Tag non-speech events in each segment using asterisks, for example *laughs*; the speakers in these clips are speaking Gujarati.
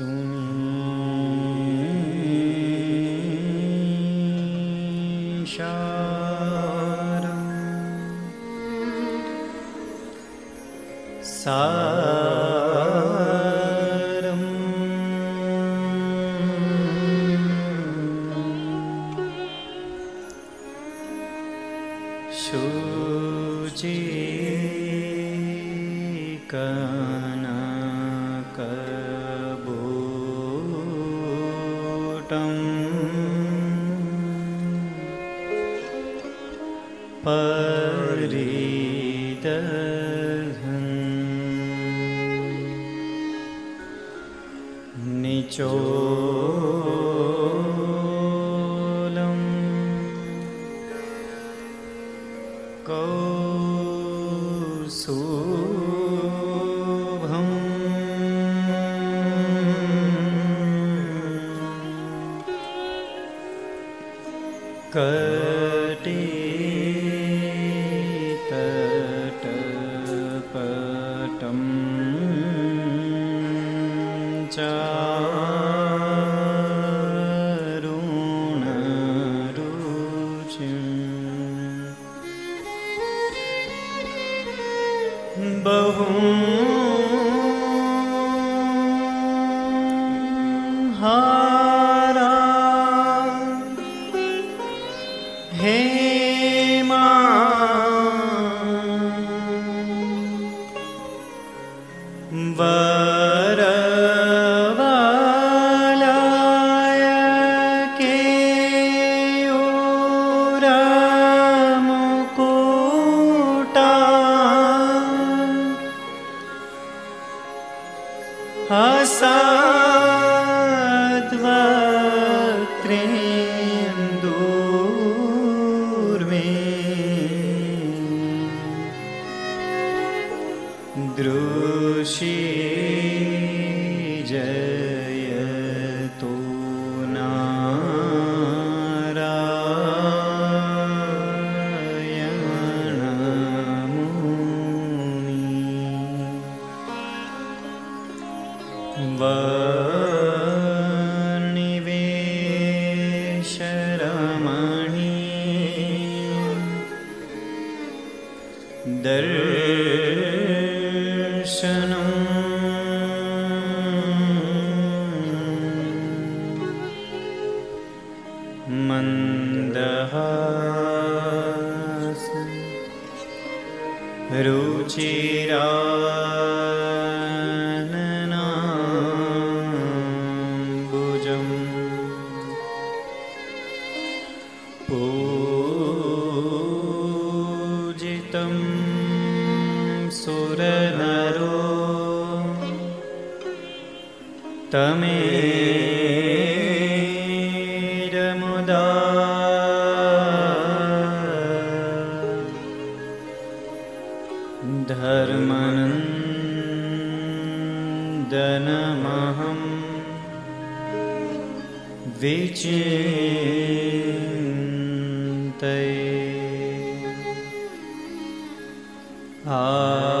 soon.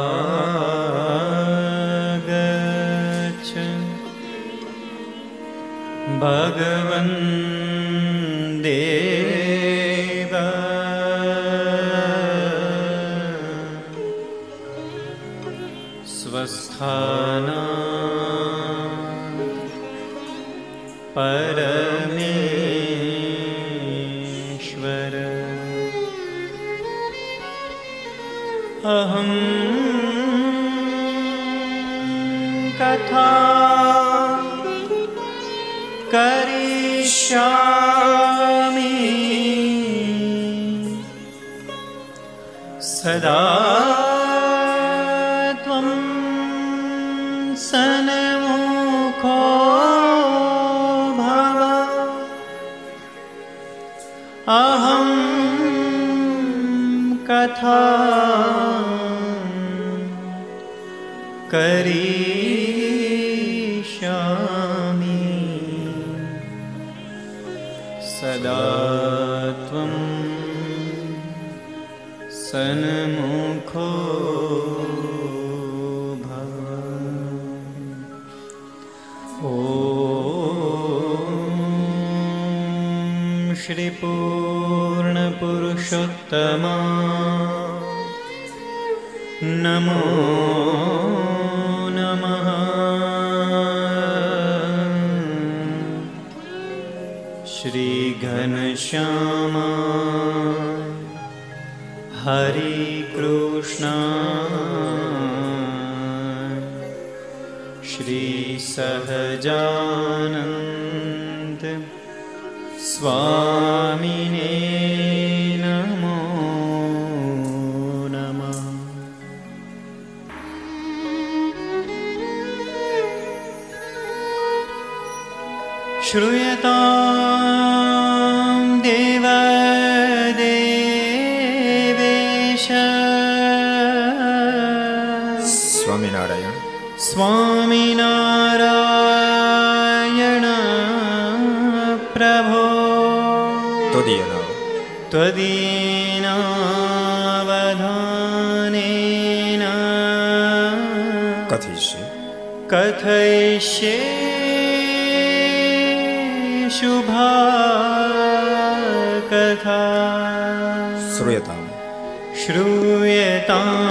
Oh. तमा शुभा कथा श्रूयताम्। श्रूयताम्।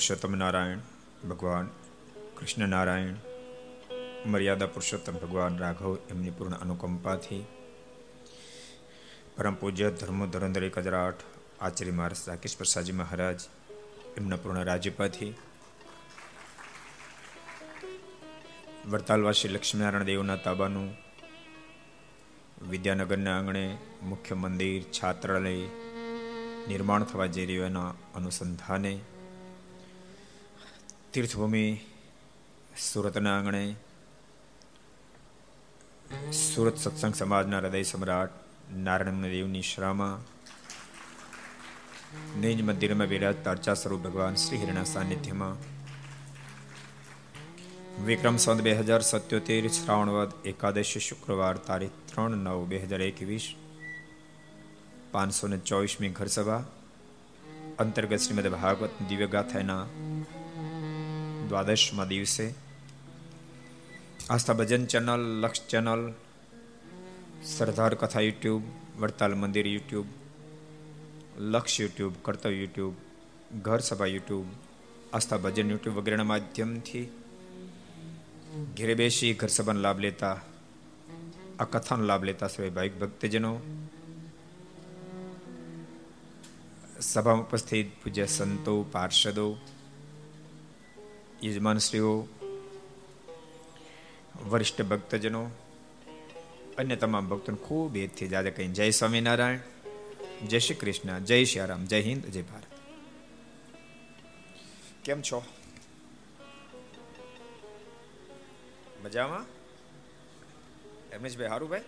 પુરુષોત્તમ નારાયણ, ભગવાન કૃષ્ણ નારાયણ, મર્યાદા પુરુષોત્તમ ભગવાન રાઘવ એમની પૂર્ણ અનુકંપાથી પરમ પૂજ્ય ધર્મ ધરંધરી કજરાટ આચાર્ય મહારાજ રાકેશ પ્રસાદજી મહારાજ એમના પૂર્ણ રાજ્યપાથી વડતાલવાસી લક્ષ્મીનારાયણ દેવના તાબાનું વિદ્યાનગરના આંગણે મુખ્ય મંદિર, છાત્રાલય નિર્માણ થવા જઈ રહ્યું એના અનુસંધાને તીર્થભૂમિ સુરતના આંગણે સુરત સત્સંગ સમાજના હૃદય સમ્રાટ નારાયણ દેવની શ્રામાં, નિજ મંદિરમાં વિરાજતા અર્ચા સ્વરૂપ ભગવાન શ્રી હિરના સાનિધ્યમાં, વિક્રમ સંત બે હજાર સત્યોતેર, શ્રાવણવદ એકાદશી શુક્રવાર તારીખ ત્રણ નવ બે હજાર એકવીસ, પાંચસો ને ચોવીસમી ઘરસભા, અંતર્ગત શ્રીમદ ભાગવત દિવ્ય ગાથાના દ્વાદશમાં દિવસે આસ્થા ભજન ચેનલ લક્ષ ચેનલ સરદાર કથા યુટ્યુબ વડતાલ મંદિર યુટ્યુબ લક્ષ યુટ્યુબ કર્તવ્ય યુટ્યુબ ઘર સભા યુટ્યુબ આસ્થા ભજન યુટ્યુબ વગેરેના માધ્યમથી ઘેરે બેસી ઘર સભાનો લાભ લેતા આ કથાનો લાભ લેતા સર્વે ભાઈ ભક્તજનો સભામાં ઉપસ્થિત પૂજ્ય સંતો પાર્ષદો યજમાનશ્રીઓ, વરિષ્ઠ ભક્તજનો, અન્ય તમામ ભક્તોને ખૂબ હેતથી જાજે કહી જય સ્વામિનારાયણ, જય શ્રી કૃષ્ણ, જય શ્રી રામ, જય હિન્દ, જય ભારત. કેમ છો? મજામાં? રમેશભાઈ હારું ભાઈ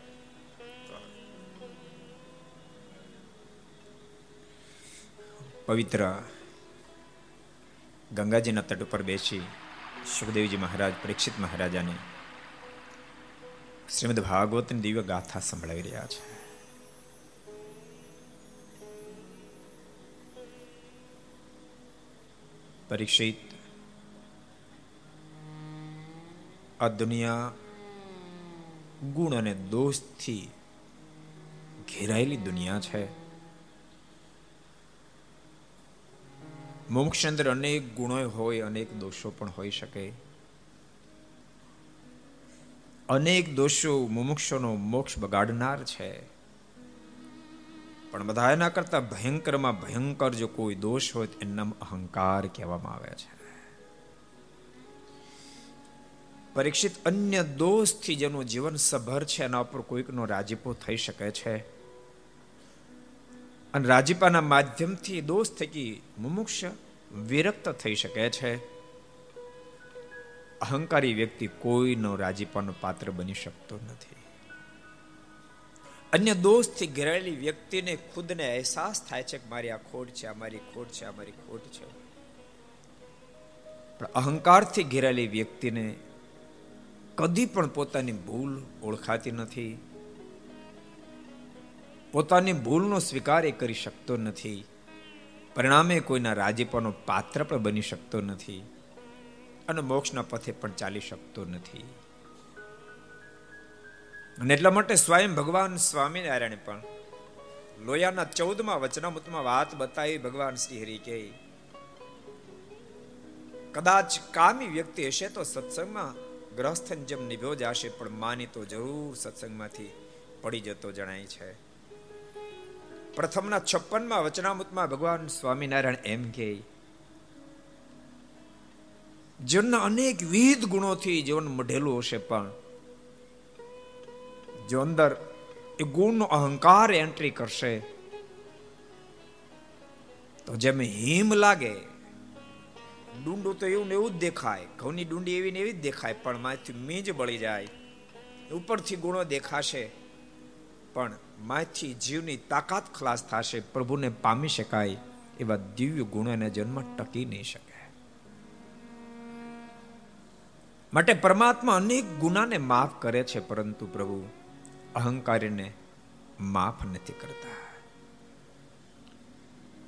પવિત્ર ગંગાજીના તટ ઉપર બેસી સુખદેવજી મહારાજ, પરીક્ષિત મહારાજાને શ્રીમદ ભાગવતની દિવ્ય ગાથા સંભળાવી રહ્યા છે. પરીક્ષિત આ દુનિયા ગુણ અને દોષથી ઘેરાયેલી દુનિયા છે. મોક્ષ અંદર અનેક ગુણો હોય, અનેક દોષો પણ હોઈ શકે. અનેક દોષો મુમુક્ષોનો મોક્ષ બગાડનાર છે. પણ બધા એના કરતા ભયંકરમાં ભયંકર જો કોઈ દોષ હોય તો એનું અહંકાર કહેવામાં આવે છે. પરીક્ષિત અન્ય દોષથી જેનું જીવન સભર છે, એના ઉપર કોઈકનો રાજીપો થઈ શકે છે. અને રાજીપાના માધ્યમથી દોષ થકી મુમુક્ષ વિરક્ત થઈ શકે છે. અહંકારી વ્યક્તિ કોઈનો રાજીપાનો પાત્ર બની શકતો નથી. અન્ય દોષથી ઘેરાયેલી વ્યક્તિને ખુદને અહેસાસ થાય છે કે મારી આ ખોટ છે, આ મારી ખોટ છે, આ મારી ખોટ છે. પણ અહંકારથી ઘેરાયેલી વ્યક્તિને કદી પણ પોતાની ભૂલ ઓળખાતી નથી. પોતાની ભૂલનો સ્વીકાર એ કરી શકતો નથી. પરિણામે કોઈના રાજીપાનો પાત્ર પણ બની શકતો નથી અને મોક્ષના પથે પણ ચાલી શકતો નથી. અને એટલા માટે સ્વયં ભગવાન સ્વામિનારાયણ પણ લોયાના ચૌદમાં વચનામૃતમાં વાત બતાવી ભગવાન શ્રી હરિ કે કદાચ કામી વ્યક્તિ હશે તો સત્સંગમાં ગ્રહસ્થન જેમ નિભ્યો જશે, પણ માની તો જરૂર સત્સંગમાંથી પડી જતો જણાય છે. પ્રથમના છપ્પનમાં વચનામૃતમાં ભગવાન સ્વામિનારાયણ એમ કે જીવનના અનેક વિવિધ ગુણોથી જીવન મઢેલું હશે પણ, જો અંદર એ ગુણનો અહંકાર એન્ટ્રી કરશે, તો જેમ હિમ લાગે, ડુંડું તો એવું ને એવું જ દેખાય, ઘઉંની ડુંડી એવી ને એવી જ દેખાય, પણ માંથી મીજ બળી જાય, ઉપરથી ગુણો દેખાશે, પણ માંથી જીવની તાકાત ખલાસ થશે, પ્રભુને પામી શકાય એવા દિવ્ય ગુણોને જન્મ ટકી નહીં શકે. માટે પરમાત્મા અનેક ગુનાને માફ કરે છે, પરંતુ પ્રભુ અહંકારીને માફ નથી કરતા.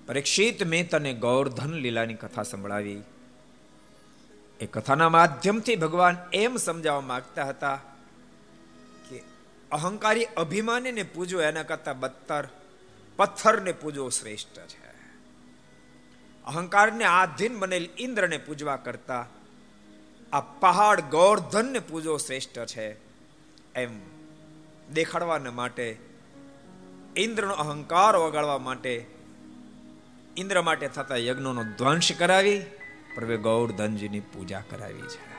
પરીક્ષિત મેં તને ગૌરધન લીલાની કથા સંભળાવી. એ કથાના માધ્યમથી ભગવાન એમ સમજાવવા માંગતા હતા અહંકારી અભિમાનીને પૂજો, એના કરતા બત્તર પથ્થરને પૂજો શ્રેષ્ઠ છે. અહંકારને આધીન બનેલ ઇન્દ્રને પૂજવા કરતા આ પહાડ ગોર્ધનને પૂજો શ્રેષ્ઠ છે. એમ દેખાડવાને માટે, ઇન્દ્રનો અહંકાર વગાડવા માટે, ઇન્દ્ર માટે થતા યજ્ઞોનો ધ્વંસ કરાવી, પ્રભે ગૌરધનજીની પૂજા કરાવી છે.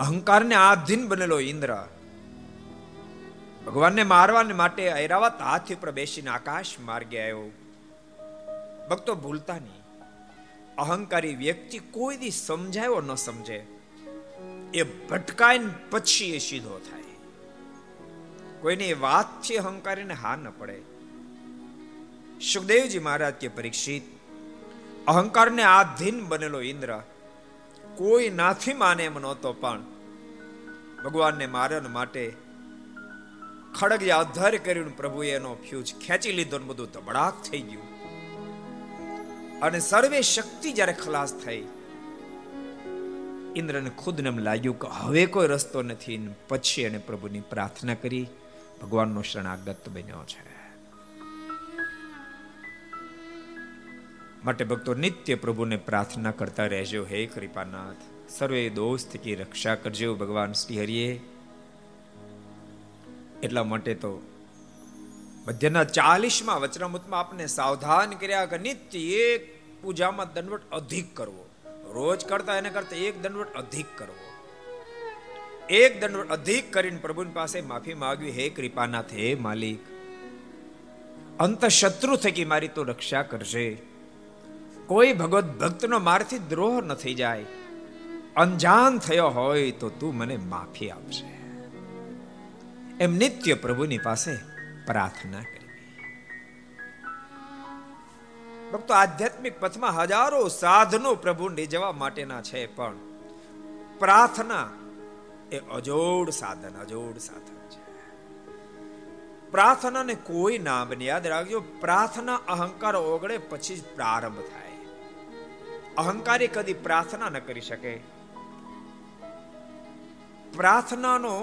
અહંકારને આધીન બનેલો ઇન્દ્ર. ભગવાનને મારવાને માટે ઐરાવત હાથી ઉપર બેસીને આકાશ માર્ગે આવ્યો. ભક્તો ભૂલતા નહીં. અહંકારી વ્યક્તિ કોઈ દી સમજાયો ન સમજે. એ ભટકાઈને પછી એ સીધો થાય. કોઈની વાતથી અહંકારીને હા ન પડે. સુખદેવજી મહારાજ કે પરીક્ષિત. અહંકારને આધીન બનેલો ઇન્દ્ર. કોઈ નાથી માને એમ નહોતો, પણ ભગવાનને મારણ માટે ખડગ આધાર કર્યું પ્રભુએ એનો ફ્યુઝ ખેંચી લીધો ને બધું ધબડાક થઈ ગયું. અને સર્વે શક્તિ જ્યારે ખલાસ થઈ, ઇન્દ્રને ખુદને એમ લાગ્યું કે હવે કોઈ રસ્તો નથી પછી એને પ્રભુની પ્રાર્થના કરી, ભગવાનનો શરણાગત બન્યો છે. માટે ભક્તો નિત્ય પ્રભુને પ્રાર્થના કરતા રહેજો. હે કૃપાનાથ, સર્વે દોસ્ત કે રક્ષા કરજો ભગવાન શ્રી હરિએ એટલા માટે તો મધ્યના ચાલીસમાં વચનામૃતમાં આપને સાવધાન કર્યા કે નિત્ય એક પૂજામાં દંડવટ અધિક કરવો. રોજ કરતા એને કરતા એક દંડવટ અધિક કરવો. એક દંડવટ અધિક કરીને પ્રભુની પાસે માફી માંગવી. હે કૃપાનાથ, હે માલિક અંત શત્રુ થકી મારી તો રક્ષા કરશે કોઈ ભગવત ભક્તનો મારથી દ્રોહ ન થઈ જાય. અંજાન થયો હોય તો તું મને માફી આપશે એમ નિત્ય પ્રભુની પાસે પ્રાર્થના કરવી ભક્તો, આધ્યાત્મિક પથમાં હજારો સાધનો પ્રભુને જવા માટેના છે, પણ પ્રાર્થના એ અજોડ સાધન અજોડ સાધન છે. પ્રાર્થનાને કોઈ નામ યાદ રાખજો. પ્રાર્થના અહંકાર ઓગળે પછી જ પ્રારંભ થાય. અહંકારી કદી પ્રાર્થના ન કરી શકે. પ્રાર્થનાનો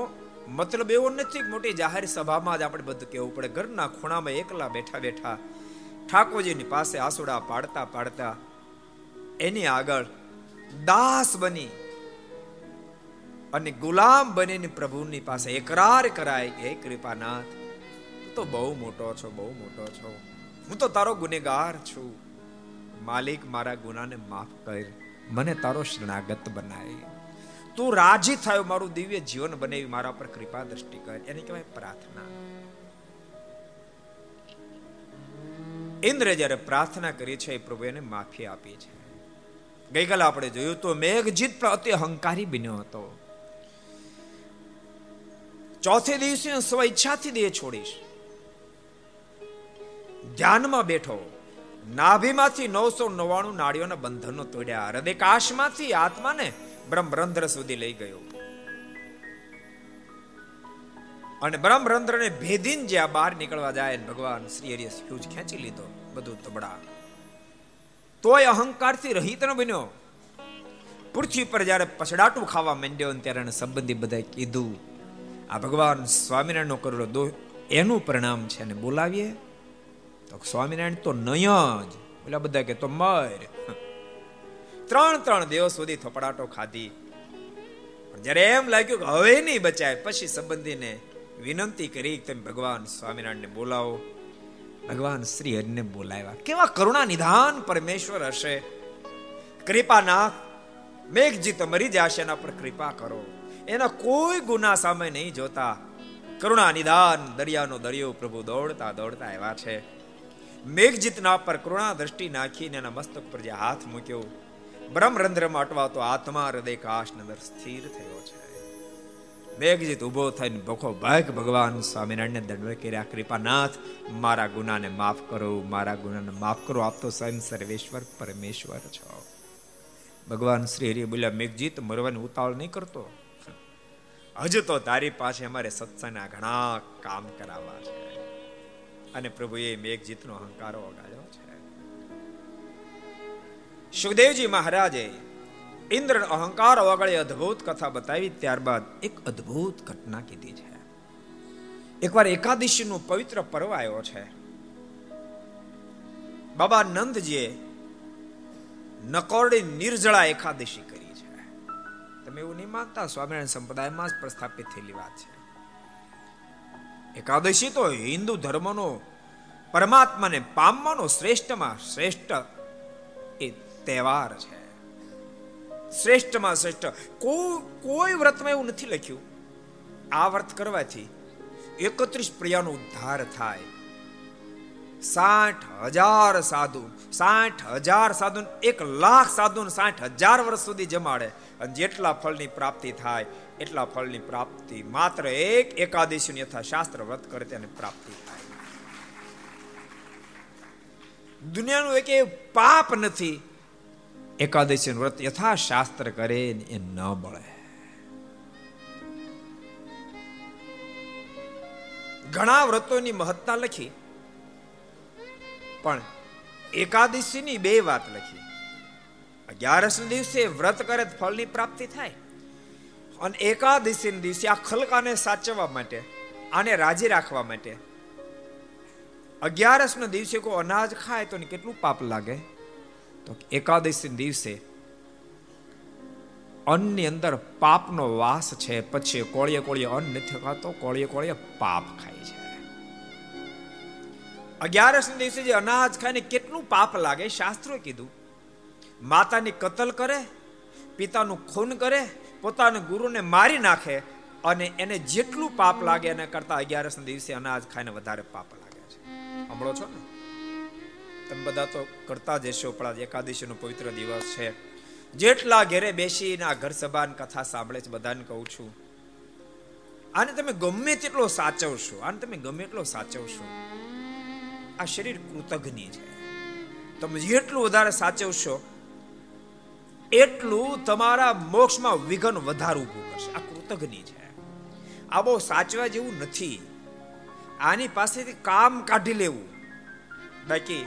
મતલબ એવો નથી કે મોટી જાહેર સભામાં જ આપણે બધું કહેવું પડે. ઘરના ખૂણામાં એકલા બેઠા બેઠા ઠાકોરજીની પાસે આસુડા પાડતા પાડતા એની આગળ દાસ બની અને ગુલામ બનીને પ્રભુની પાસે એકરાર કરાય હે કૃપાનાથ તો બહુ મોટો છો, બહુ મોટો છો. હું તો તારો ગુનેગાર છું. માલિક મારા ગુનાને માફ કર. મને તારો શરણાગત બનાય. તું રાજી થયો, મારું દિવ્ય જીવન બનાવી મારા પર કૃપા દ્રષ્ટિ કર. એને કહેવાય પ્રાર્થના. ઇન્દ્ર જ્યારે પ્રાર્થના કરી છે, એ પ્રભુ એને માફી આપી છે. ગઈકાલે આપણે જોયું તો મેઘજીત પણ અતિ અહંકારી બન્યો હતો. ચોથે દિવસે સ્વ ઈચ્છાથી દેહ છોડીશ. ધ્યાનમાં બેઠો. નાભીમાંથી નવસો નવ્વાણું નાળીઓના બંધનો તોડ્યા. હૃદય કાશમાંથી આત્માને બ્રહ્મરંધ્ર સુધી લઈ ગયો. અને બ્રહ્મરંધ્રને ભેદીન જ્યાં બહાર નીકળવા જાય ભગવાન શ્રી હરિએ ફ્યુઝ ખેંચી લીધો, બધું તબડા. તોય અહંકારથી રહિત ન બન્યો. પૃથ્વી પર જ્યારે પછડાટું ખાવા માંડ્યો ત્યારે એને સંબંધી બધાએ કીધું, આ ભગવાન સ્વામિનારાયણનો કરેલો દો, એનું પરિણામ છે અને બોલાવીએ. તો સ્વામિનારાયણ તો નય જ. ઓલા બધા કે તો મર. ત્રણ ત્રણ દિવસ સુધી થપડાટો ખાધી. જ્યારે એમ લાગ્યું કે હવે નહીં બચાય, પછી સંબંધીને વિનંતી કરી તમે ભગવાન સ્વામિનારાયણને બોલાવો. ભગવાન શ્રી હરિને બોલાવ્યા. કેવા કરુણા નિધાન પરમેશ્વર હશે. કૃપાનાથ મેઘજી તમારી મરી જશે, એના પર કૃપા કરો. એના કોઈ ગુના સામે નહીં જોતા. કરુણા નિધાન દરિયાનો દરિયો પ્રભુ દોડતા દોડતા આવ્યા છે. મેઘજીતના પર કરુણા દ્રષ્ટિ નાખીને એના મસ્તક પર જે હાથ મૂક્યો, બ્રહ્મરંધ્રમાં અટવાતો આત્મા હૃદય કાશની અંદર સ્થિર થયો છે. મેઘજીત ઊભો થઈને ભખો ભાગ ભગવાન સ્વામિનારાયણને દંડવત કર્યા, કૃપાનાથ, મારા ગુનાને માફ કરો, મારા ગુનાને માફ કરો, આપ તો સ્વયં સર્વેશ્વર પરમેશ્વર છો. ભગવાન શ્રી હરિ બોલ્યા, મેઘજીત, મરવાની ઉતાવળ નહીં કરતો. હજુ તો તારી પાસે અમારે સત્સંગના ઘણા કામ કરાવવા છે. અને પ્રભુએ મેઘજીતનો અહંકાર વગાડ્યો છે. સુખદેવજી મહારાજે ઇન્દ્ર અહંકાર વગળે અદ્ભુત કથા બતાવી ત્યારબાદ એક અદ્ભુત ઘટના કીધી છે. એકવાર એકાદશીનું પવિત્ર પર્વ આવ્યો છે. બાબા નંદજીએ નકોરડી નિર્જળા એકાદશી કરી છે. તમે એવું નહીં માનતા, સ્વામિનારાયણ સંપ્રદાયમાં જ પ્રસ્થાપિત થયેલી વાત છે. એકાદશી તો હિન્દુ ધર્મનો, પરમાત્માને પામવાનો શ્રેષ્ઠમાં શ્રેષ્ઠ એ તહેવાર છે. શ્રેષ્ઠમાં શ્રેષ્ઠ. કોઈ કોઈ વ્રતમાં એવું નથી લખ્યું. આ વ્રત કરવાથી એકત્રીસ પ્રિયાનો ઉદ્ધાર થાય. સાઠ હજાર સાધુ, સાઠ હજાર સાધુ એક લાખ સાધુ સાઠ હજાર વર્ષ સુધી જમાડે અને જેટલા ફળની પ્રાપ્તિ થાય એટલા ફળની પ્રાપ્તિ માત્ર એક એકાદશી યથા શાસ્ત્ર વ્રત કરે તેને પ્રાપ્તિ થાય. દુનિયાનું એક પાપ નથી. એકાદશી વ્રત યથા શાસ્ત્ર કરે એ ન બળે. ઘણા વ્રતોની મહત્તા લખી, પણ એકાદશીની બે વાત લખી. અગિયારસ દિવસે વ્રત કરે ફળની પ્રાપ્તિ થાય. અને એકાદશી દિવસે આ ખલકાને સાચવવા માટે, આને રાજી રાખવા માટે. અગિયારસ ના દિવસે કોઈ અનાજ ખાય તો કેટલું પાપ લાગે? તો એકાદશી દિવસે અન્નની અંદર પાપનો વાસ છે, પછી કોળીએ કોળીએ અન્ન નથી ખાતો, કોળીએ કોળીએ પાપ ખાય છે. અગિયારસ દિવસે જે અનાજ ખાય ને કેટલું પાપ લાગે, શાસ્ત્રોએ કીધું, માતાની કતલ કરે, પિતાનું ખૂન કરે પોતાના ગુરુને મારી નાખે અને એને જેટલું પાપ લાગે એના કરતા અગિયારસ દિવસે અનાજ ખાઈને વધારે પાપ લાગે છે. સાંભળો છો ને? તમે બધા તો કરતા જશો પણ એકાદશીનો પવિત્ર દિવસ છે. જેટલા ઘેરે બેસીને આ ઘર સભાન કથા સાંભળે છે, બધાને કહું છું, આને તમે ગમે તેટલો સાચવશો, આને તમે ગમે એટલો સાચવશો, આ શરીર કૃતજ્ઞ છે. તમે જેટલું વધારે સાચવશો એટલું તમારા મોક્ષમાં વિઘન વધારે ઊભું કરશે. આ કૃતજ્ઞ છે. આ બહુ સાચવા જેવું નથી. આની પાસેથી કામ કાઢી લેવું. બાકી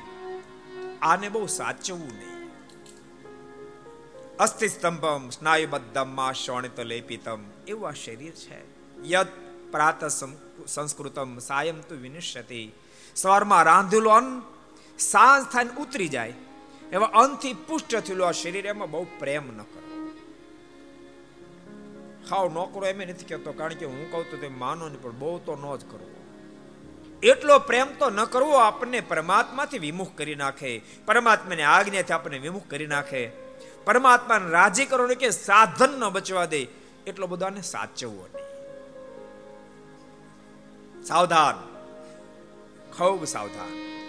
આને બહુ સાચવવું નહીં. અસ્થિ સ્તંભમ સ્નાયુબદ્ધમમાં શોણિત લેપિતમ, એવું આ શરીર છે. યદ પ્રાત સંસ્કૃતમ, સાયમ તો વિનિશ્યતિ. સવારમાં રાંધેલું અન્ન, સાંજ થાય ઉતરી જાય. એવા અંતથી પુષ્ટ થયેલું આ શરીર એમાં બહુ પ્રેમ ન કરો. ખાવ નોકરો કરો એમ નથી કહેતો, કારણ કે હું કહું તો તે માનો નહીં, પણ બહુ તો ન જ કરવો. એટલો પ્રેમ તો ન કરવો આપણને પરમાત્માથી વિમુખ કરી નાખે. પરમાત્માની આજ્ઞાથી આપણને વિમુખ કરી નાખે. પરમાત્માને રાજી કરો કે સાધન ન બચવા દે, એટલો બધો આને સાચવવો નહીં. સાવધાન. ખૂબ સાવધાન.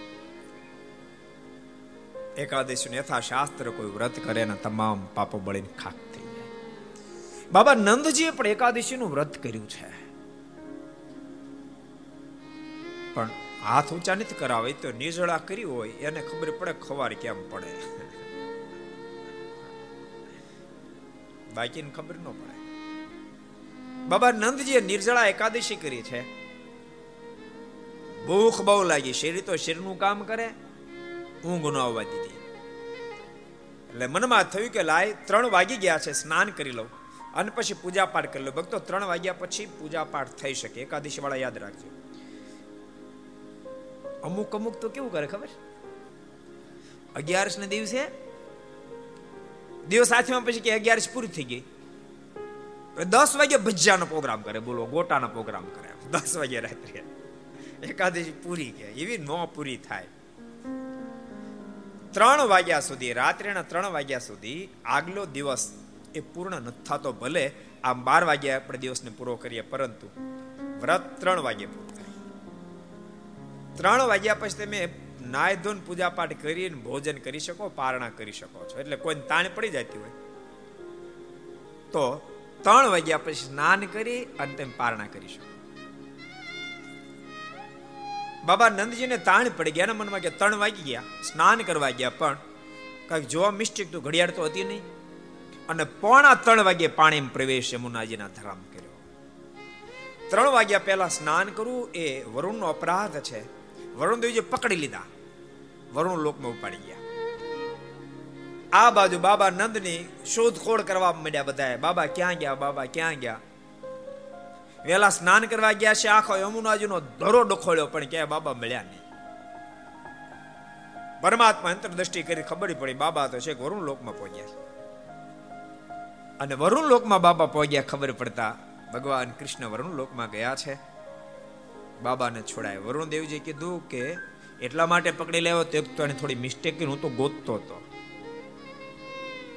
એકાદશી યથાશાસ્ત્ર કોઈ વ્રત કરે ને તમામ પાપો બળીને ખાક થઈ જાય. બાબા નંદજીએ પણ એકાદશીનું વ્રત કર્યું છે. પણ હાથ ઊંચા નથી કરાવે, તો નિર્જળા કરી હોય, એને ખબર પડે ખવાર કેમ પડે. બાકીને ખબર ન પડે. બાબા નંદજીએ નિર્જળા એકાદશી કરી છે. ભૂખ બહુ લાગી શરીર તો શરીરનું કામ કરે ઊંઘ ન આવવા દીધી એટલે મનમાં થયું કે લાય, ત્રણ વાગી ગયા છે, સ્નાન કરી લઉં. અને પછી પૂજા પાઠ કરી લો ભક્તો, ત્રણ વાગ્યા પછી પૂજા પાઠ થઈ શકે. એકાદશી વાળા યાદ રાખજો. અમુક અમુક તો કેવું કરે ખબર? અગિયારસ ને દિવસે? દિવસ સાથીમાં પછી કે અગિયારસ પૂરી થઈ ગઈ. દસ વાગે ભજીયાનો પ્રોગ્રામ કરે, બોલો, ગોટાનો પ્રોગ્રામ કરે. દસ વાગે રાત્રે. એકાદશી પૂરી કે, એવી નો પૂરી થાય. ત્રણ વાગ્યા સુધી, રાત્રિના ત્રણ વાગ્યા સુધી આગલો દિવસ એ પૂર્ણ નથી થતો, ભલે આમ બાર વાગ્યા આપણે દિવસને પૂરો કરીએ, પરંતુ વ્રત ત્રણ વાગે પૂરું થાય. ત્રણ વાગ્યા પછી તમે નાય ધોન પૂજા પાઠ કરીને ભોજન કરી શકો, પારણા કરી શકો છો. એટલે કોઈને તાણ પડી જતી હોય, તો ત્રણ વાગ્યા પછી સ્નાન કરી અને તમે પારણા કરી શકો. બાબા નંદજીને તાણ પડી ગયા એના મનમાં કે ત્રણ વાગી ગયા. સ્નાન કરવા ગયા, પણ કંઈક જોવા મિસ્ટેક તો ઘડિયાળ તો હતી નહીં. અને પોણા ત્રણ વાગ્યે પાણી પ્રવેશ યમુનાજીના ધરામ કર્યો. ત્રણ વાગ્યા પહેલા સ્નાન કરવું એ વરુણનો અપરાધ છે. વરુણ દેવજી પકડી લીધા. વરુણ લોકમાં ઉપાડી ગયા. આ બાજુ બાબા નંદની શોધખોળ કરવા માંડ્યા બધાએ. બાબા ક્યાં ગયા? બાબા ક્યાં ગયા? વેલા સ્નાન કરવા ગયા છે, આખો યમુનાજીનો ધરો ડખોળ્યો, પણ ક્યાંય બાબા મળ્યા નહીં. પરમાત્મા અંતરદ્રષ્ટિ કરી ખબર પડી, બાબા તો છે વરુણ લોકમાં પહોંચ્યા અને વરુણ લોકમાં બાબા પહોંચ્યા ખબર પડતા, ભગવાન કૃષ્ણ વરુણ લોકમાં ગયા છે. બાબાને છોડાય. વરુણ દેવજી કીધું કે, એટલા માટે પકડી લેવો, તે તો થોડી મિસ્ટેક હું તો ગોતતો હતો.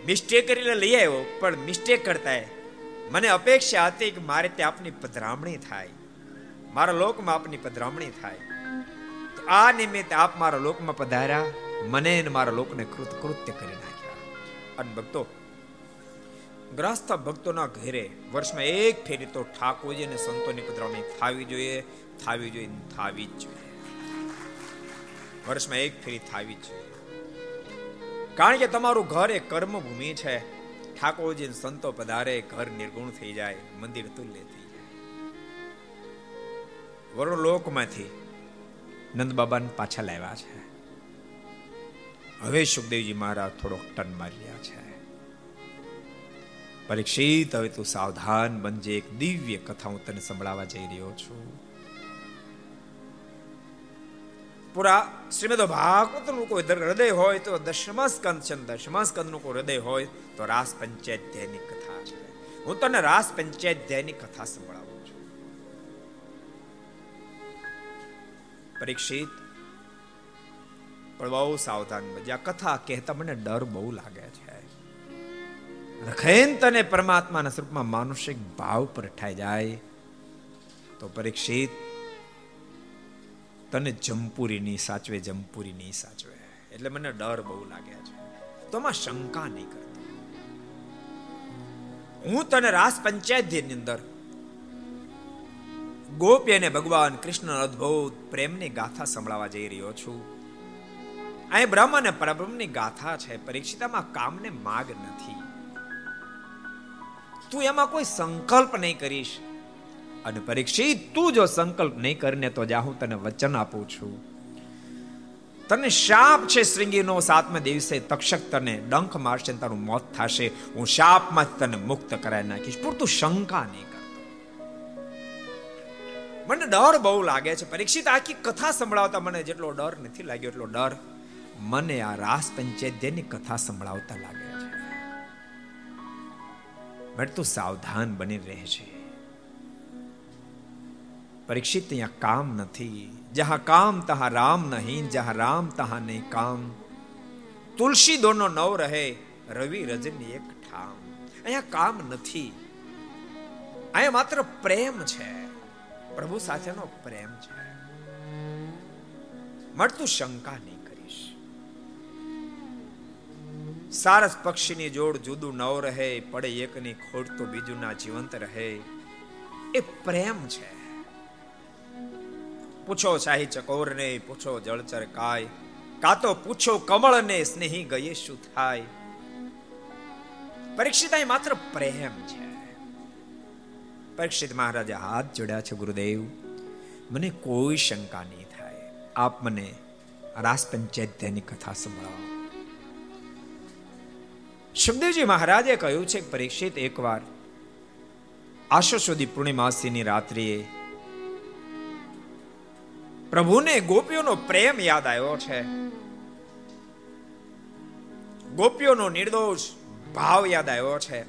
મિસ્ટેક કરીને લઈ આવ્યો, પણ મિસ્ટેક કરતા મને અપેક્ષા હતી કે મારે ત્યાં આપની પધરામણી થાય. મારા લોકમાં આપની પધરામણી થાય. આ નિમિત્તે આપ મારા લોકમાં પધાર્યા, મને ને મારા લોકને કૃત, કૃત્ય કરી નાખ્યા. અને ભક્તો ગ્રસ્થ ભક્તોના ઘરે વર્ષમાં એક ફેરી તો ઠાકોરજી અને સંતોની પધરામણી થાવી જોઈએ થાવી જોઈએ થાવી જ જોઈએ. વર્ષમાં એક ફેરી થાવી જ જોઈએ. કારણ કે તમારું ઘર એ કર્મભૂમિ છે. ઠાકોરજી સંતો પધારે, ઘર નિર્ગુણ થઈ જાય, મંદિર તુલ્ય થઈ જાય. વરુણ લોકમાંથી નંદ બાબાને પાછા લાવ્યા છે. હવે સુખદેવજી મહારાજ થોડોક ટન મારી રહ્યા છે. પરીક્ષિત, હવે તું સાવધાન બનજે, એક દિવ્ય કથા હું તને સંભળાવવા જઈ રહ્યો છું. પૂરા શ્રીમદ ભાગવતનું કોઈ હૃદય હોય તો દશમા છે દશમા સ્કંદનું કોઈ હૃદય હોય તો રાસ પંચાયતની કથા છે હું તને રાસ પંચાયતની કથા સંભળાવું છું પરીક્ષિત પણ બહુ સાવધાન બજા કથા કહેતા મને ડર બહુ લાગે છે રખેન તને પરમાત્માના સ્વરૂપમાં માનુષિક ભાવ પર ઠાઈ જાય તો પરીક્ષિત તને જમપુરી નહીં સાચવે જમપુરી નહીં સાચવે. એટલે મને ડર બહુ લાગે છે. તો આમાં શંકા નહીં કરતી. હું તને રાસ પંચાયતની અંદર ગોપી અને ભગવાન કૃષ્ણ અદ્ભુત પ્રેમની ગાથા સંભળાવા જઈ રહ્યો છું. અહીં બ્રહ્મ અને પરબ્રહ્મની ગાથા છે, પરીક્ષિતામાં કામને માગ નથી. તું એમાં કોઈ સંકલ્પ નહીં કરીશ. અને પરીક્ષિત તું જો સંકલ્પ નહીં કરીને તો જા, હું તને વચન આપું છું. તને શાપ છે શ્રીંગીનો, સાતમે દિવસે તક્ષક તને ડંખ મારશે તારું મોત થશે. હું શાપમાં તને મુક્ત કરાવી નાખીશ. પૂરતું શંકા નહીં કરતો મને ડર બહુ લાગે છે. પરીક્ષિત આખી કથા સંભળાવતા મને જેટલો ડર નથી લાગ્યો, એટલો ડર મને આ રાસ પંચાયતની કથા સંભળાવતા લાગે છે. બટ તું સાવધાન બની રહે છે. પરીક્ષિત અહીંયા કામ નથી જહા કામ તહા રામ નહીં જહા રામ તહા નહીં કામ તુલસી દોનો નવ રહે રવિ રજની એક ઠામ અહીંયા કામ નથી અહીંયા માત્ર પ્રેમ છે પ્રભુ સાથેનો પ્રેમ છે મળતું શંકા નહીં કરીશ સારસ પક્ષીની જોડ જુદું નવ રહે પડે એકની ખોટ તો બીજું ના જીવંત રહે એ પ્રેમ છે પૂછો શાહી ચકોર ને પૂછો જળચર કાય. કા તો પૂછો કમળ ને સ્નેહી ગયે શું થાય. પરીક્ષિત અહીં માત્ર પ્રેમ છે. પરીક્ષિત મહારાજે હાથ જોડ્યા છે ગુરુદેવ. મને કોઈ શંકા નહીં થાય. આપ મને રાસ પંચાયતની કથા સંભળાવો. સુખદેવજી મહારાજે કહ્યું છે પરીક્ષિત એકવાર આશો સુધી પૂર્ણિમાસીની રાત્રિએ પ્રભુને ગોપીઓનો પ્રેમ યાદ આવ્યો છે. ગોપીઓનો નિર્દોષ ભાવ યાદ આવ્યો છે.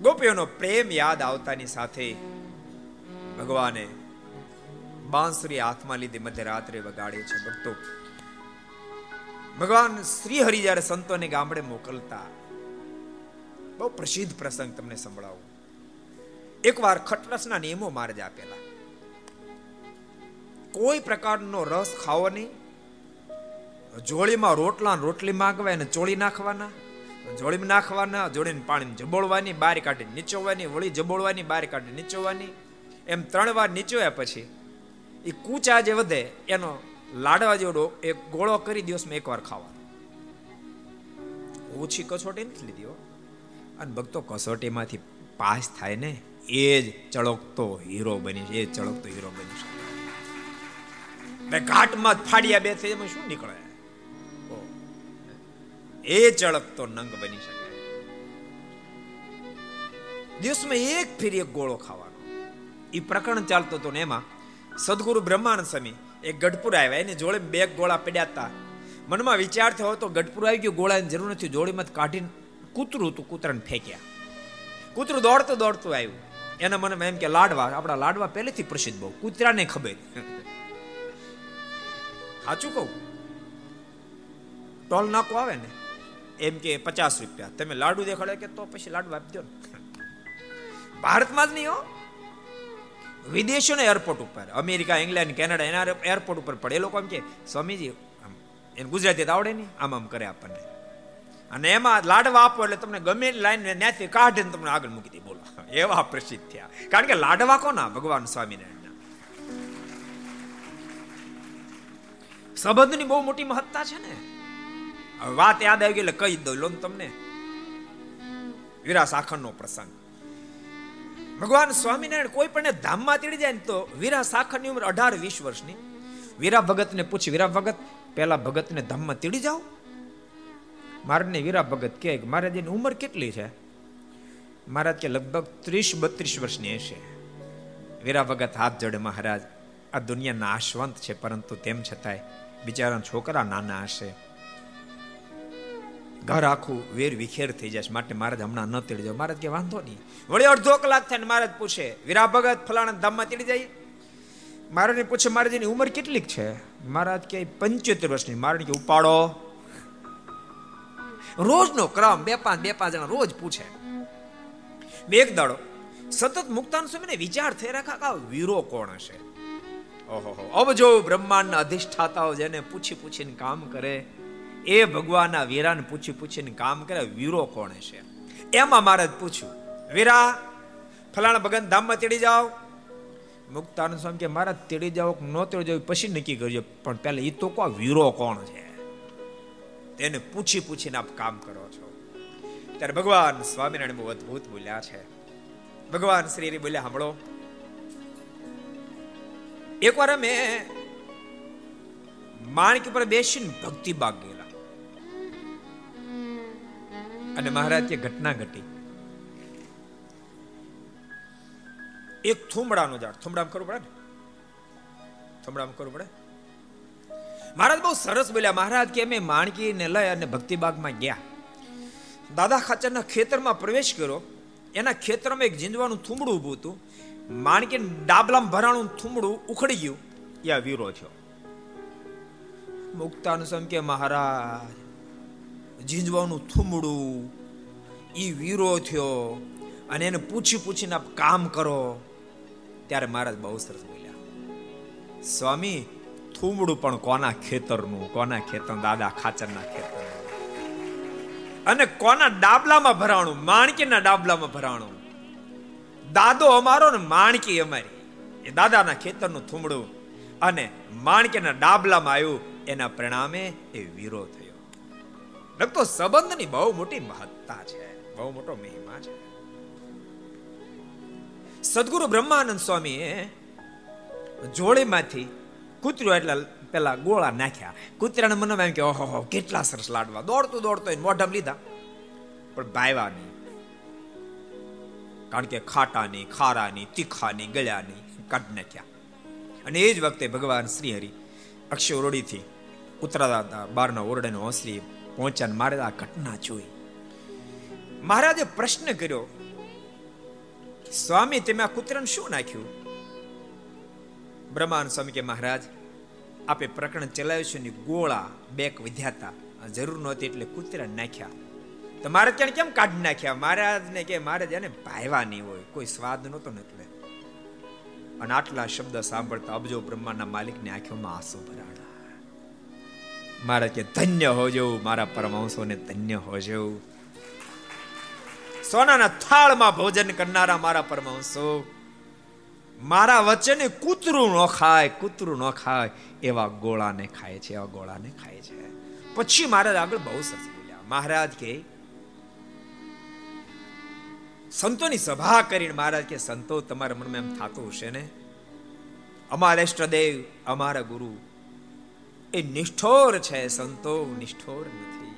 ગોપીઓનો પ્રેમ યાદ આવતાની સાથે ભગવાને બાંસુરી હાથમાં લીધી મધ્યરાત્રે વગાડી છે ભક્તો. ભગવાન શ્રી હરિ જ્યારે સંતોને ગામડે મોકલતા, બહુ પ્રસિદ્ધ પ્રસંગ તમને સંભળાવું. એકવાર ખટરસના નિયમો મારજ આપેલા. કોઈ પ્રકારનો રસ ખાવો નહીં. જોળીમાં રોટલા, રોટલી માંગવા અને ચોળી નાખવાના. જોળીમાં નાખવાના જોડીને પાણી જબોળવાની, બારી કાઢી નીચોવાની, વળી જબોળવાની, બારી કાઢી નીચોવાની. એમ ત્રણ વાર નીચોયા પછી એ કૂચા જે વધે એનો લાડવા જેવડો એક ગોળો કરી દિવસમાં એકવાર ખાવાનો. ઓછી કસોટી નથી લીધી અને ભક્તો, કસોટીમાંથી પાસ થાય ને એ જ ચળકતો હીરો બની છે, એ ચળકતો હીરો બની છે. બે ઘાટમાં ફાડિયા બે થઈ એમાં શું નીકળે? એ ચળકતો નંગ બની શકે. દિવસમાં એક ફેરી એક ગોળો ખાવાનો. એ પ્રકરણ ચાલતો હતો ને એમાં, સદગુરુ બ્રહ્માનંદ સ્વામી એક ગઢપુર આવ્યા, એને જોડે બે ગોળા પડ્યા હતા. મનમાં વિચાર થયો તો ગઢપુર આવી ગયો, ગોળાની જરૂર નથી, જોડીમાં કાઢીને કૂતરું હતું, કૂતરાને ફેંક્યા. કૂતરું દોડતું દોડતું આવ્યું. એના મને એમ કે લાડવા, આપણા લાડવા પહેલેથી પ્રસિદ્ધ બહુ, કૂતરાને ખબર. સાચું કહું? ટોલ નાકો આવે ને, એમ કે પચાસ રૂપિયા. તમે લાડુ દેખાડે કે તો પછી લાડુ આપી દો ને. ભારતમાં જ નહીં હો. વિદેશોના એરપોર્ટ ઉપર, અમેરિકા ઇંગ્લેન્ડ કેનેડા એના એરપોર્ટ ઉપર પડે. એ લોકો એમ કે, સ્વામીજી એને ગુજરાતી આવડે નહીં. આમ આમ કરે આપણને. અને એમાં લાડવા આપો એટલે તમને ગમે લાઈન ત્યાંથી કાઢીને તમને આગળ મૂકી દે. બોલો. એવા પ્રસિદ્ધ થયા. કારણ કે લાડવા કોના? ભગવાન સ્વામિનારાયણ સંબંધની બહુ મોટી મહત્તા છે ને? વાત યાદ આવી ગઈ એટલે કહી દઉં. લો તમને. વીરા સાખણનો પ્રસંગ. ભગવાન સ્વામિનારાયણ કોઈ પણ ધામમાં તેડી જાય ને તો વીરા સાખરની ઉંમર અઢાર વીસ વર્ષની. વીરા ભગતને પૂછી, વીરા ભગત પેલા ભગતને ધામમાં તેડી જાઓ? મારને વીરા ભગત કહે કે મહારાજની ઉંમર કેટલી છે? મહારાજ કે લગભગ ત્રીસ બત્રીસ વર્ષની હશે. વીરા ભગત હાથ જોડે, મહારાજ, આ દુનિયા નાશવંત છે, પરંતુ તેમ છતાંય બિચારા છોકરા નાના હશે. ઘર આખું વેર વિખેર થઈ જશે માટે મહારાજ હમણાં ન તેડી જાવ. મહારાજ કે વાંધો નહીં. વળી અડધો કલાક થાય મહારાજ પૂછે, વીરા ભગત, ફલાણા ધામમાં તેડી જાય? મહારાજને પૂછે મહારાજની ઉંમર કેટલીક છે? મહારાજ કે પંચોતેર વર્ષની મહારાજ કે, ઉપાડો. રોજનો ક્રમ બે પાંચ બે પાંચ જણા રોજ પૂછે. બે એક દાડો. સતત મુક્તાન સ્વામીને વિચાર થઈ રાખા કા વીરો કોણ હશે? ઓહો અબજો બ્રહ્માંડના અધિષ્ઠાતાઓ જેને પૂછી પૂછીને કામ કરે, એ ભગવાનના વીરાને પૂછી પૂછીને કામ કરે, વીરો કોણ છે એમાં મારે પૂછ્યું. વીરા, ફલાણા ભગન ધામમાં તેડી જાઓ. મુક્તાનંદ સ્વામી કે મારા તેડી જાઓ ન તેડી જાવ પછી નક્કી કરજો. પણ પહેલા એ તો કો વીરો કોણ છે? તેને પૂછી પૂછીને આપ કામ કરો છો. ત્યારે ભગવાન સ્વામિનારાયણ બહુ અદભુત બોલ્યા છે. ભગવાન શ્રી બોલ્યા, સાંભળો એકવાર અમે માણકી ઉપર બેસીને ભક્તિ બાગ ગયેલા. અને મહારાજ કે ઘટના ઘટી. એક થુમડાનો ઝાડ થુમડામાં કરવું પડે ને? થુમડામાં કરવું પડે? મહારાજ બહુ સરસ બોલ્યા, મહારાજ, કે અમે માણકીને લઈ અને ભક્તિબાગમાં ગયા. દાદા ખાચરના ખેતરમાં પ્રવેશ કર્યો. એના ખેતરમાં એક જીંદવાનું થુમડું ઊભું હતું. માણકી ડાબલામાં ભરાણું થુમડું ઉખડી ગયું. એ વીરો થયો. મુક્તાન સમ કે મહારાજ, જીંજવાનું થુમડું, ઈ વીરો થયો અને એને પૂછી પૂછીને આપ કામ કરો. ત્યારે મહારાજ બહુ સરસ બોલ્યા. સ્વામી, થુમડું પણ કોના ખેતરનું? કોના ખેતર? દાદા ખાચરના ખેતર. અને કોના ડાબલામાં ભરાણું? માણકીના ડાબલામાં ભરાણું? દાદો અમારો ને માણકી અમારી. એ દાદાના ખેતરનું થુમડું અને માણકીના ડાબલામાં આવ્યું, એના પરિણામે એ વીરો થયો. લગતો સંબંધની બહુ મોટી મહત્તા છે, બહુ મોટો મહિમા છે. સદગુરુ બ્રહ્માનંદ સ્વામીએ જોડીમાંથી કૂતર્યો એટલે પેલા ગોળા નાખ્યા. કૂતરાને મનમાં એમ કે, ઓહો, કેટલા સરસ લાડવા. દોડતું દોડતો મોઢમ લીધા. પણ ભાઈવા નહીં કારણ કે ખાટાની, ખારાની, તીખાની, ગળ્યાની કાઢી નાખ્યા. અને એ જ વખતે ભગવાન શ્રીહરિ અક્ષય ઓરડીથી ઉતરાતા હતા બારના ઓરડાને હોંસલી પહોંચ્યા મારે આ ઘટના જોઈ. મહારાજે પ્રશ્ન કર્યો સ્વામી, તમે આ કૂતરાને શું નાખ્યું? બ્રહ્માન સ્વામી કે, મહારાજ, આપે પ્રકરણ ચલાવ્યું છે ગોળા બેક વિધ્યાતા. જરૂર નહોતી એટલે કૂતરા નાખ્યા. તો મારે ત્યાં કેમ કાઢી નાખ્યા? મહારાજને કે મહારાજ એને ભાઈવા નહીં હોય. કોઈ સ્વાદ નહોતો એટલે અને આટલા શબ્દ સાંભળતા અબજો બ્રહ્માના માલિકની આંખોમાં આંસુ ભરાણા. મારે કે ધન્ય હોજો, મારા પરમાંશોને ધન્ય હોજો. સોનાના થાળમાં ભોજન કરનારા મારા પરમાંશો મારા વચ્ચેને કૂતરું ન ખાય, કૂતરું ન ખાય, એવા ગોળાને ખાય છે, એવા ગોળાને ખાય છે. પછી મહારાજ આગળ બહુ સરસ બોલ્યા. મહારાજ કે સંતોની સભા કરીને મહારાજ કે, સંતો, તમારા મનમાં એમ થતું હશે ને? અમારા ઇષ્ટદેવ અમારા ગુરુ, એ નિષ્ઠોર છે સંતો, નિષ્ઠોર નથી.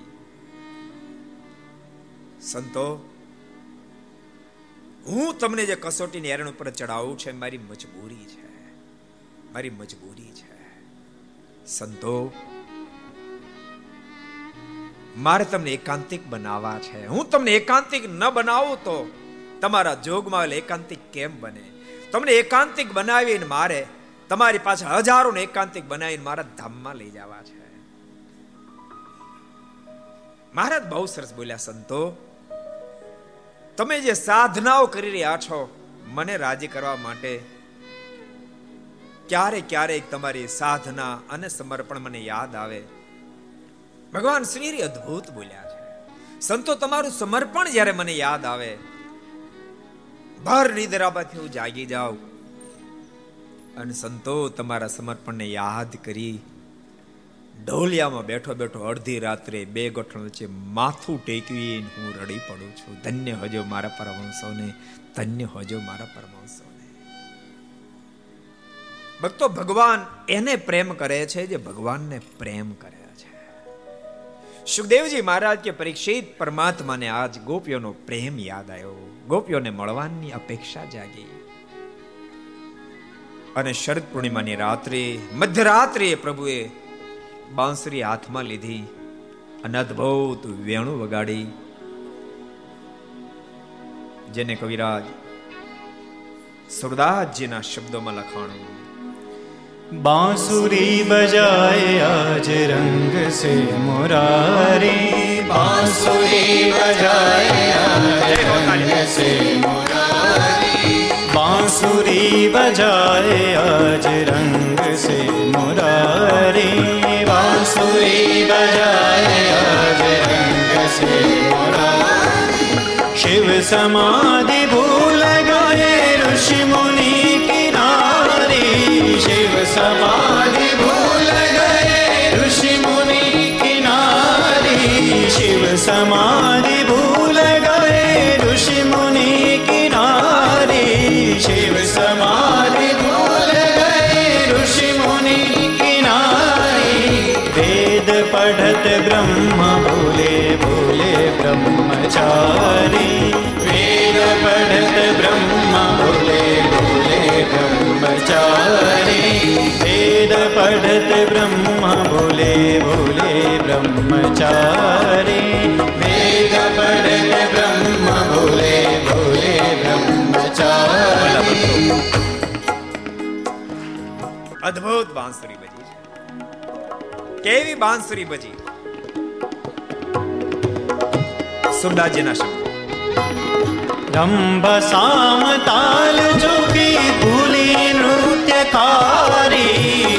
સંતો, હું તમને જે કસોટીની એરણ ઉપર ચડાવું છે મારી મજબૂરી છે, મારી મજબૂરી છે. સંતો, મારે તમને એકાંતિક બનાવવા છે. હું તમને એકાંતિક ન બનાવું તો તમારા જોગમાં આવેલ એકાંતિક કેમ બને? તમને એકાંતિક બનાવીને મારે, તમારી પાસે હજારો એકાંતિક બનાવીને મારા ધામમાં લઈ જવા છે. મહારાજ બહુ સરસ બોલ્યા, સંતો. તમે જે સાધનાઓ કરી રહ્યા છો, મને રાજી કરવા માટે ક્યારેક ક્યારેક તમારી સાધના અને સમર્પણ મને યાદ આવે. ભગવાન શ્રી અદ્ભુત બોલ્યા છે. સંતો, તમારું સમર્પણ જ્યારે મને યાદ આવે ભર નિદ્રામાંથી હું જાગી જાઉં. અને સંતો તમારા સમર્પણને યાદ કરી ઢોલિયામાં બેઠો બેઠો અડધી રાત્રે બે ગોઠણ વચ્ચે માથું ટેકવી હું રડી પડું છું. ધન્ય હજો મારા પરમહંસોને, ધન્ય હજો મારા પરમહંસોને. ભક્તો, ભગવાન એને પ્રેમ કરે છે જે ભગવાનને પ્રેમ કરે છે. સુખદેવજી મહારાજ કે પરીક્ષિત પરમાત્માને આજ ગોપીઓનો પ્રેમ યાદ આવ્યો. ગોપીઓને મળવાની અપેક્ષા જાગી. અને શરદ પૂર્ણિમાની રાત્રે, મધ્યરાત્રે પ્રભુએ બાંસરી હાથમાં લીધી અને અદભુત વેણું વગાડી, જેને કવિરાજ સુરદાસજીના શબ્દોમાં લખાણું बांसुरी बजाए आज रंग से मुरारी बांसुरी बजाए आज रंग से मुरारी बांसुरी बजाए आज रंग से मुरारी बांसुरी बजाए आज रंग से मुरारी शिव समाधि भूल ब्रह्मचारी वेद पढ़त ब्रह्म भूले भूले ब्रह्मचारी वेद पढ़त ब्रह्म भूले भूले ब्रह्मचारी वेद पढ़त ब्रह्म भूले भूले ब्रह्मचारी અદ્ભુત બાંસુરી બજી છે કેવી બાંસુરી બજી સુરદાસજીના શબ્દો દંભ સામ તાલ જોગી ભૂલી નૃત્યકારી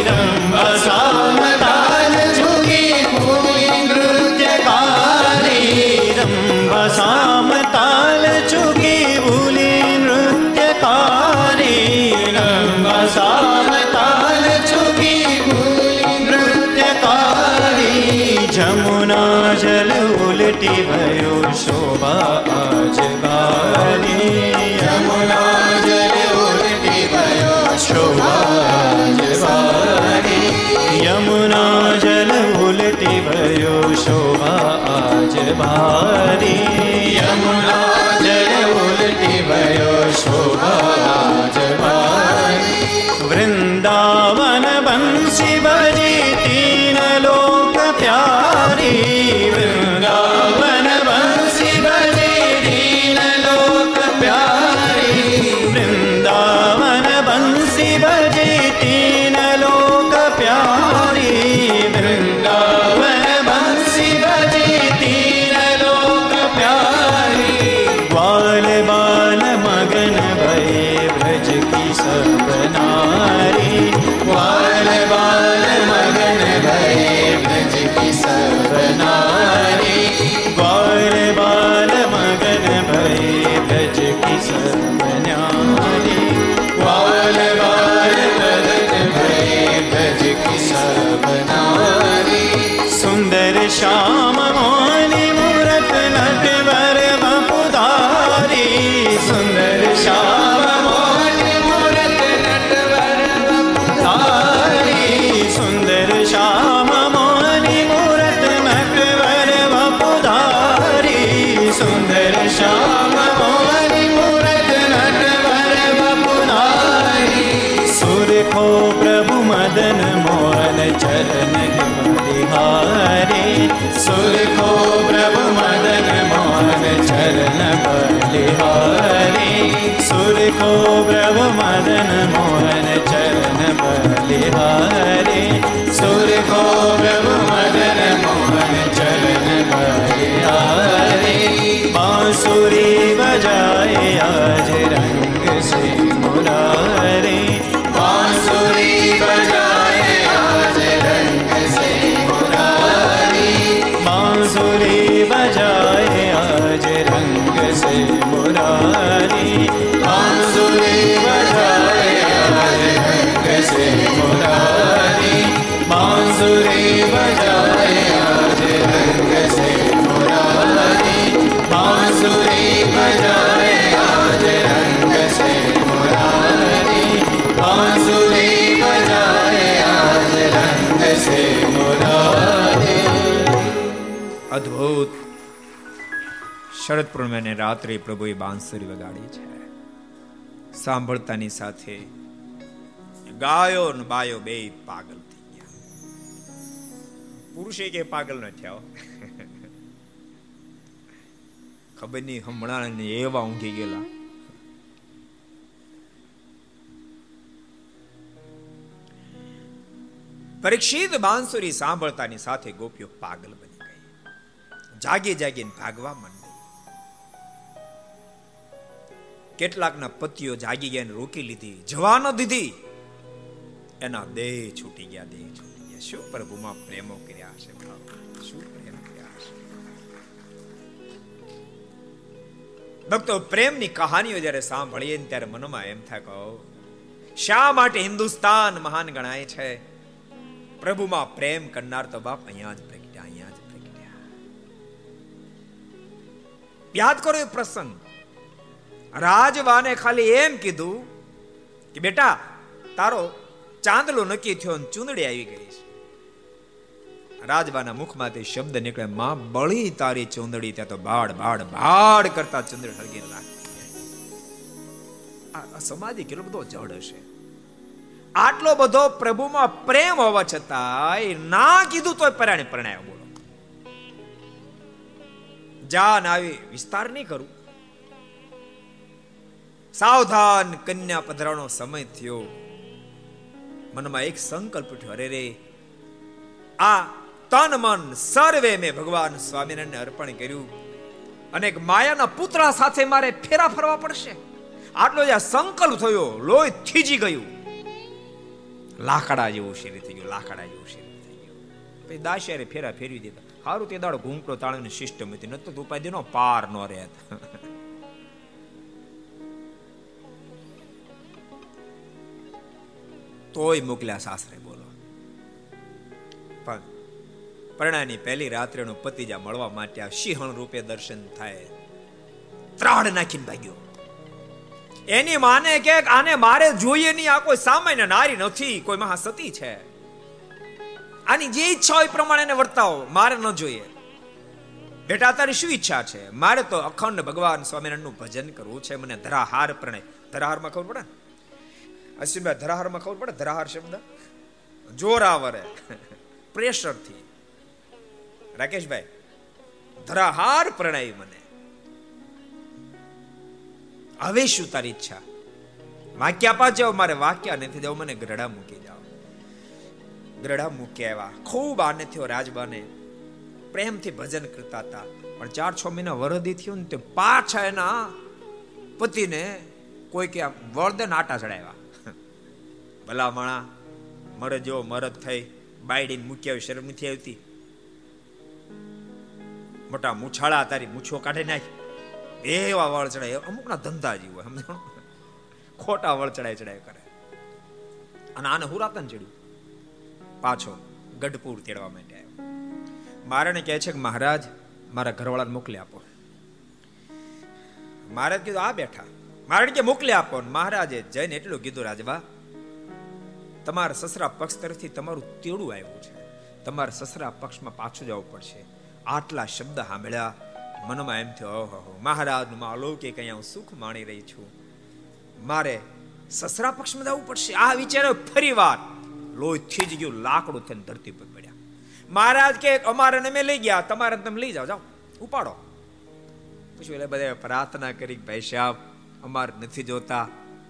રંભ સામ તાલ જોગી ભૂલી નૃત્યકારી રંભ સામ તાલ જોગી ભૂલી નૃત્યકારી રંભ સામ તાલ જોગી ભૂલી નૃત્યકારી જમુના જલ ઉલટી ભયો શોભા ભારી યમુના જળ ઉલટી ભયો બલી બ્રવ મદન મોહન ચરણ બલિહારે સુર ખો બ્રવ મદન મોહન ચરણ બલિહારે બાંસુરી બજાય આજ રંગ रंग से मुरारी बांसुरी बजाए आज रंग से मुरारी बांसुरी बजाए आज रंग से मुरारी बांसुरी बजाए आज रंग से मुरारी અદ્ભુત શરદ પૂર્ણિમાને રાત્રે પ્રભુએ બાંસુરી વગાડી છે સાંભળતાની સાથે ગાયો ને બાયો બે પાગલ થઈ ગયા. પુરુષે કે પાગલ ન થયા ખબર નહીં, હમણાં એવા ઊંઘી ગયેલા. પરીક્ષિત બાંસુરી સાંભળતાની સાથે ગોપીઓ પાગલ બની ગઈ. જાગી જાગીને ભાગવા માંડી કેટલાકના પતિઓ જાગી ગયા રોકી લીધી. જવા ન દીધી. એના દેહ છૂટી ગયા, દેહ છૂટી ગયા. શું પ્રભુમાં પ્રેમો કર્યા છે શું પ્રેમ કર્યા છે ભક્તો, પ્રેમની કહાનીઓ જ્યારે સાંભળીએ ને ત્યારે મનમાં એમ થાય કહો શા માટે હિન્દુસ્તાન મહાન ગણાય છે? પ્રભુમાં પ્રેમ કરનાર તો બાપ અહીંયા જ પ્રગટ્યા, અહીંયા જ પ્રગટ્યા. યાદ કરો એ પ્રસંગ. રાજવાને ખાલી એમ કીધું કે, બેટા, તારો ચાંદલો નક્કી થયો ને ચૂંદડી આવી ગઈ છે. રાજવાના મુખમાંથી શબ્દ નીકળે માં બળી તારી ચૂંદડી, ત્યાં તો બાડ બાડ બાડ કરતા ચંદ્ર રાખી આ સમાધિ કેટલો બધો જડ હશે. આટલો બધો પ્રભુમાં પ્રેમ હોવા છતાં ના કીધું તોય પરાણે પરણાયો બોલો. જાન આવી વિસ્તાર નહીં કરું. સાવધાન કન્યા પધરાનો સમય થયો. મનમાં એક સંકલ્પ ઉઠ્યો, અરે રે, આ તન મન સર્વે મેં ભગવાન સ્વામિનારાયણને અર્પણ કર્યું. અને એક માયાના પુતળા સાથે મારે ફેરા ફરવા પડશે. આટલો જે સંકલ્પ થયો, લોહી થીજી ગયું. લાકડા જેવું શરીર થઈ ગયું, લાકડા જેવું શરીર થઈ ગયું. પછી દાસિયારે ફેરા ફેરવી દીધા. સારું તે દાડો ઘૂંકડો તાળીને સિસ્ટમ હતી નતો ઉપાધિનો પાર ન રહેત. તોય મોકલ્યા સાસરે બોલો. પણ પરણાની પહેલી રાત્રેનો પતિજા મળવા માટે આ સિંહણ રૂપે દર્શન થાય. ત્રાડ નાખીને ભાગ્યો. એની માને કે આને મારે જોઈએ નહીં, આ કોઈ સામાન્ય નારી નથી, કોઈ મહાસતી છે. આની જે ઈચ્છા હોય પ્રમાણે એને વર્તાવો, મારે ન જોઈએ. બેટા, તારી શું ઈચ્છા છે? મારે તો અખંડ ભગવાન સ્વામિનારાયણનું ભજન કરવું છે, મને ધરાહાર પ્રણય ધરાહારમાં ખબર પડે ને? અશ્વિનભાઈ ધરાહારમાં ખબર પડે? ધરાહાર શબ્દ? જોરાવરે પ્રેશરથી. રાકેશભાઈ, ધરાહાર પ્રણય મને. હવે શું તારી ઈચ્છા? વાક્ય આપા જાવ મારે વાક્ય નથી જાવ મને ગ્રડા મૂકી જાવ ગ્રડા મૂકી આવ્યા. ખૂબ આને થયો રાજબાને. પ્રેમથી ભજન કરતા હતા પણ ચાર છ મહિના વરદી થયું ને તે પાછા એના પતિને કોઈ કે વરદન આટા ચડાવ્યા. ભલા માણા મરદ જેવો મરદ થઈ બાયડીને મૂકી આવી, શરમ નથી આવતી? મોટા મૂછાળા તારી મૂછો કાઢી નાખી. એવા વળ ચડાય અમુકના ધંધા જેવું હોય સમજો ખોટા વળ ચડાય ચડાય કરે. અને આને હુરાતન ચડ્યું. પાછો ગઢપુર તેડવા માટે આવ્યો. મારાને કહે છે કે મહારાજ, મારા ઘરવાળાને મોકલી આપો. મહારાજ કીધું, આ બેઠા. મારે કે, મોકલી આપો. મહારાજે જઈને એટલું કીધું, રાજબા તમારા સસરા પક્ષ તરફથી તમારું તેડું આવ્યું છે. તમારા સસરા પક્ષમાં પાછું જવું પડશે. આટલા શબ્દ સાંભળ્યા મનમાં એમ થયો, ઓહો મહારાજનું માં અલૌકિક અહીંયા હું સુખ માણી રહી છું. મારે સસરા પક્ષમાં જવું પડશે. આ વિચારો ફરી વાર લોહી થીજી ગયું, લાકડું થઈને ધરતી પર પડ્યા. મહારાજ કે, અમારે અમે લઈ ગયા, તમારે તમે લઈ જાઓ જાઓ, ઉપાડો. પછી એટલે બધા પ્રાર્થના કરી ભાઈ સાહેબ, અમારે નથી જોતા,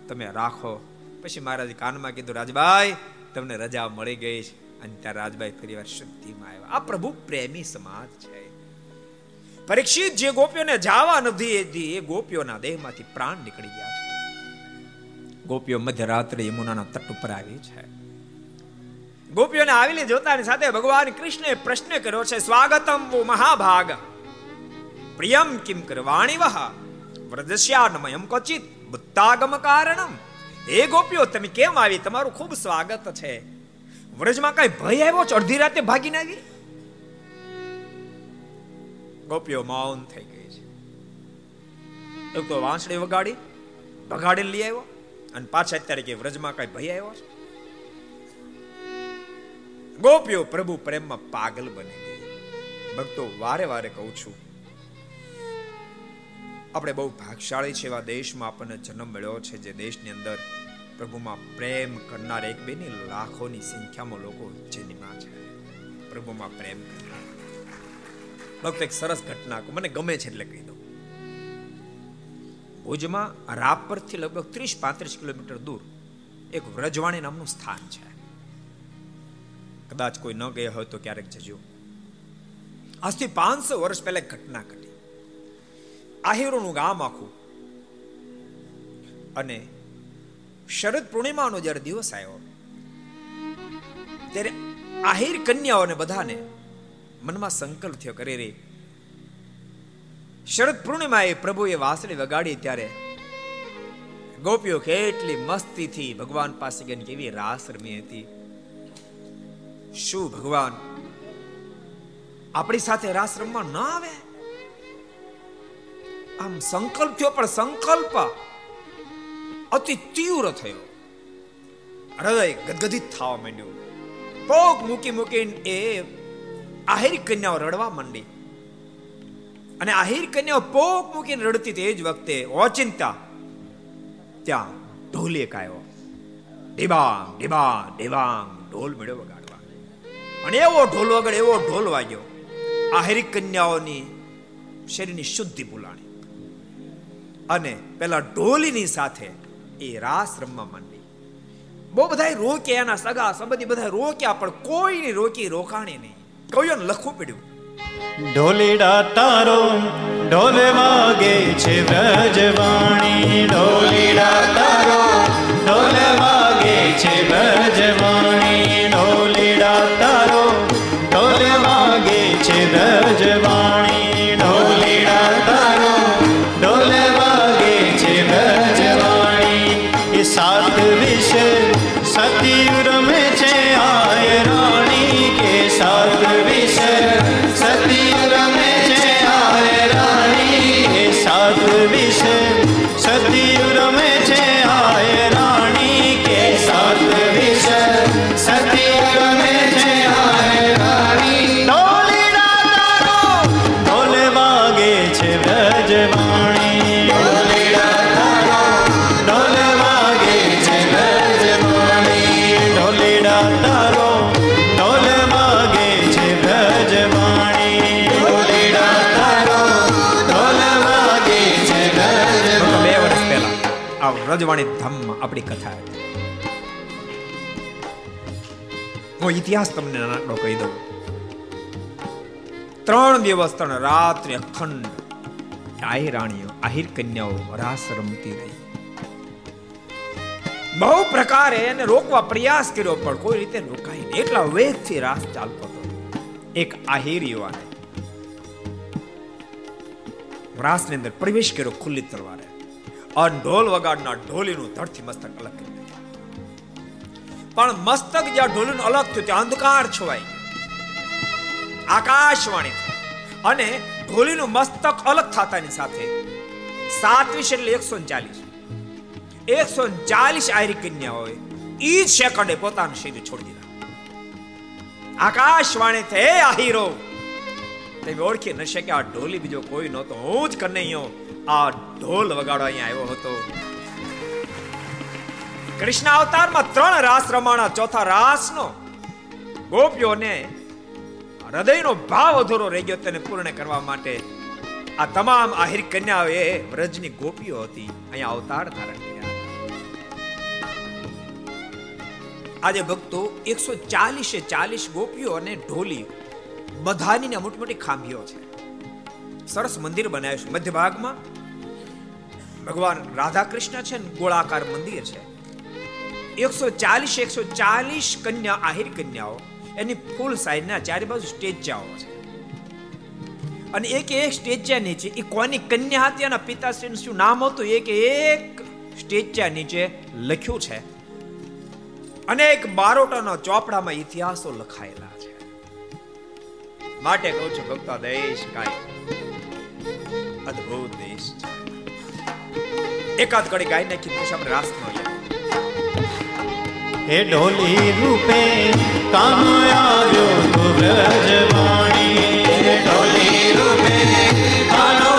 તમે રાખો. પછી મહારાજ કાનમાં કીધું, રાજભાઈ, તમને રજા મળી ગઈ છે. અને ત્યાં રાજભાઈ ફરી વાર શુદ્ધિમાં આવ્યા. આ પ્રભુ પ્રેમી સમાજ છે. પરીક્ષિત જે ગોપીઓને જાવા નથી હતી એ ગોપીઓના દેહમાંથી પ્રાણ નીકળી ગયા છે. ગોપીઓ મધ્યરાત્રે યમુનાના તટ ઉપર આવી છે. ગોપીઓને આવેલી જોતાની સાથે ભગવાન કૃષ્ણે પ્રશ્ન કર્યો છે, સ્વાગતમ વો મહાભાગ. પ્રિયમ કિમ કરવાણી વહ વ્રજસ્યાનમયમ ક્વચિત બુદ્ધાગમ કારણમ. હે ગોપીઓ, તમે કેમ આવી? તમારું ખૂબ સ્વાગત છે. વ્રજમાં કઈ ભય આવ્યો છે? અડધી રાતે ભાગીને આવી? ગોપીઓ, મૌન થઈ ગઈ છે. એક તો વાંસળી વગાડી, ભગાડીને લઈ આવ્યો? અને પાછા અત્યારે કે વ્રજમાં કઈ ભય આવ્યો છે? ગોપીઓ, પ્રભુ પ્રેમમાં પાગલ બની ગઈ. ભક્તો, વારે વારે કહું છું આપણે બહુ ભાગશાળી છે એવા દેશમાં આપણને જન્મ મળ્યો છે, જે દેશની અંદર પ્રભુમાં પ્રેમ કરનાર એક બે ની લાખોની સંખ્યામાં લોકો જન્મ્યા છે. પ્રભુમાં પ્રેમ કરનાર. એક સરસ ઘટના મને ગમે છે એટલે કહી દઉં. ભુજમાં રાપરથી લગભગ ત્રીસ પાંત્રીસ કિલોમીટર દૂર એક વ્રજવાણી નામનું સ્થાન છે. કદાચ કોઈ ન ગયા હોય તો ક્યારેક જજો. આજથી પાંચસો વર્ષ પહેલા ઘટના ઘટી. આહિરોનું ગામ આખું અને શરદ પૂર્ણિમાનો જ્યારે દિવસ આવ્યો, ત્યારે આહિર કન્યાઓને બધાને મનમાં સંકલ્પ થયો કરે રે શરદ પૂર્ણિમાએ પ્રભુએ વાંસળી વગાડી ત્યારે ગોપીઓ કેટલી મસ્તીથી ભગવાન પાસે ગઈને કેવી રાસ રમી હતી. શું ભગવાન આપણી સાથે રાસ રમવા ન આવે? આમ સંકલ્પ થયો, પણ સંકલ્પ અતિ તીવ્ર થયો. હૃદય ગદગદિત થવા માંડ્યું. પોક મૂકી મૂકીને એ આહિર કન્યાઓ રડવા માંડી. અને આહિર કન્યાઓ પોક મૂકીને રડતી તે જ વખતે ઓચિંતા ત્યાં ઢોલેક આવ્યો ડિબાંગ ડિબાંગ ડિબાંગ, ઢોલ મળ્યો વગાડવા. અને એવો ઢોલ વગાડ એવો ઢોલ વાગ્યો. આહિર કન્યાઓની શરીરની શુદ્ધિ બોલાણી અને પેલા ઢોલીની સાથે એ રાસ રમવા માંડી. બહુ બધા રોક્યા, એના સગા સંબંધી બધા રોક્યા, પણ કોઈને રોકી રોકાણી નહીં. કયું લખવું પડ્યું. ઢોલીડા તારો, ઢોલ વાગે છે વ્રજવાણી. ઢોલીડા તારો, ઢોલ વાગે વ્રજવાણી ધામમાં આપણી કથા હું ઇતિહાસ તમને નાનકડો કહી દઉં. ત્રણ દિવસ ત્રણ રાત્રે અખંડ આહિર રાણીઓ, આહિર કન્યાઓ રાસ રમતી રહી. બહુ પ્રકારે એને રોકવા પ્રયાસ કર્યો, પણ કોઈ રીતે નહીં. એટલા વેગથી રાસ ચાલતો હતો. એક આહિર યુવાને રાસની અંદર પ્રવેશ કર્યો ખુલ્લી તલવારે. અને ઢોલ વગાડનાર ઢોલીનું ધડથી મસ્તક અલગ કરી નાખ્યું. પણ મસ્તક જ્યાં ઢોલીનું અલગ થયું ત્યાં અંધકાર છવાઈ આકાશવાણી. અને ઢોલીનું મસ્તક અલગ થતાની સાથે સાતવીસ એટલે એકસો ચાલીસ. એકસો ચાલીસ આયરી કન્યાઓએ ઈ જ સેકન્ડે પોતાનું શરીર છોડી દીધા. આકાશવાણી થે હીરો તમે ઓળખી ન શક્યા, આ ઢોલી બીજો કોઈ નહોતો. હું જ કનૈયો. આ ઢોલ વગાડવા અહીંયા આવ્યો હતો. કૃષ્ણ અવતારમાં ત્રણ રાસ રમાણા, ચોથા રાસનો. ગોપીઓને હૃદયનો ભાવ અધૂરો રહી ગયો તેને પૂર્ણ કરવા માટે. આ તમામ આહિર કન્યાઓ એ વ્રજની ગોપીઓ હતી અહીંયા અવતાર ધારણ કર્યા. આજે ભક્તો એકસો ચાલીસે ચાલીસ ગોપીઓ અને ઢોલી બધાની મોટી મોટી ખાંભીઓ છે. સરસ મંદિર બનાવ્યું છે. મધ્ય ભાગમાં ભગવાન રાધા કૃષ્ણ છે ને ગોળાકાર મંદિર છે. એકસો ચાલીસ એકસો ચાલીસ કન્યા, આહિર કન્યાઓ. એની ફૂલ સાઈઝના ચારે બાજુ સ્ટેચ્યાઓ છે. અને એક એક સ્ટેજ્યા નીચે એ કોની કન્યા હતી? અને પિતાશ્રીનું શું નામ હતું? એક એક સ્ટેજ્યા નીચે લખ્યું છે. અનેક બારોટાના ચોપડામાં ઇતિહાસો લખાયેલા માટે કહું છું, ભક્તો, દેશ કાંઈ અદ્ભુત દેશ એકાદ કડી ગાય નાખી પછી આપણે રાસ નો હે ઢોલી રૂપે કાનો આવ્યો તું વ્રજવાણી. હે ઢોલી રૂપે કાનો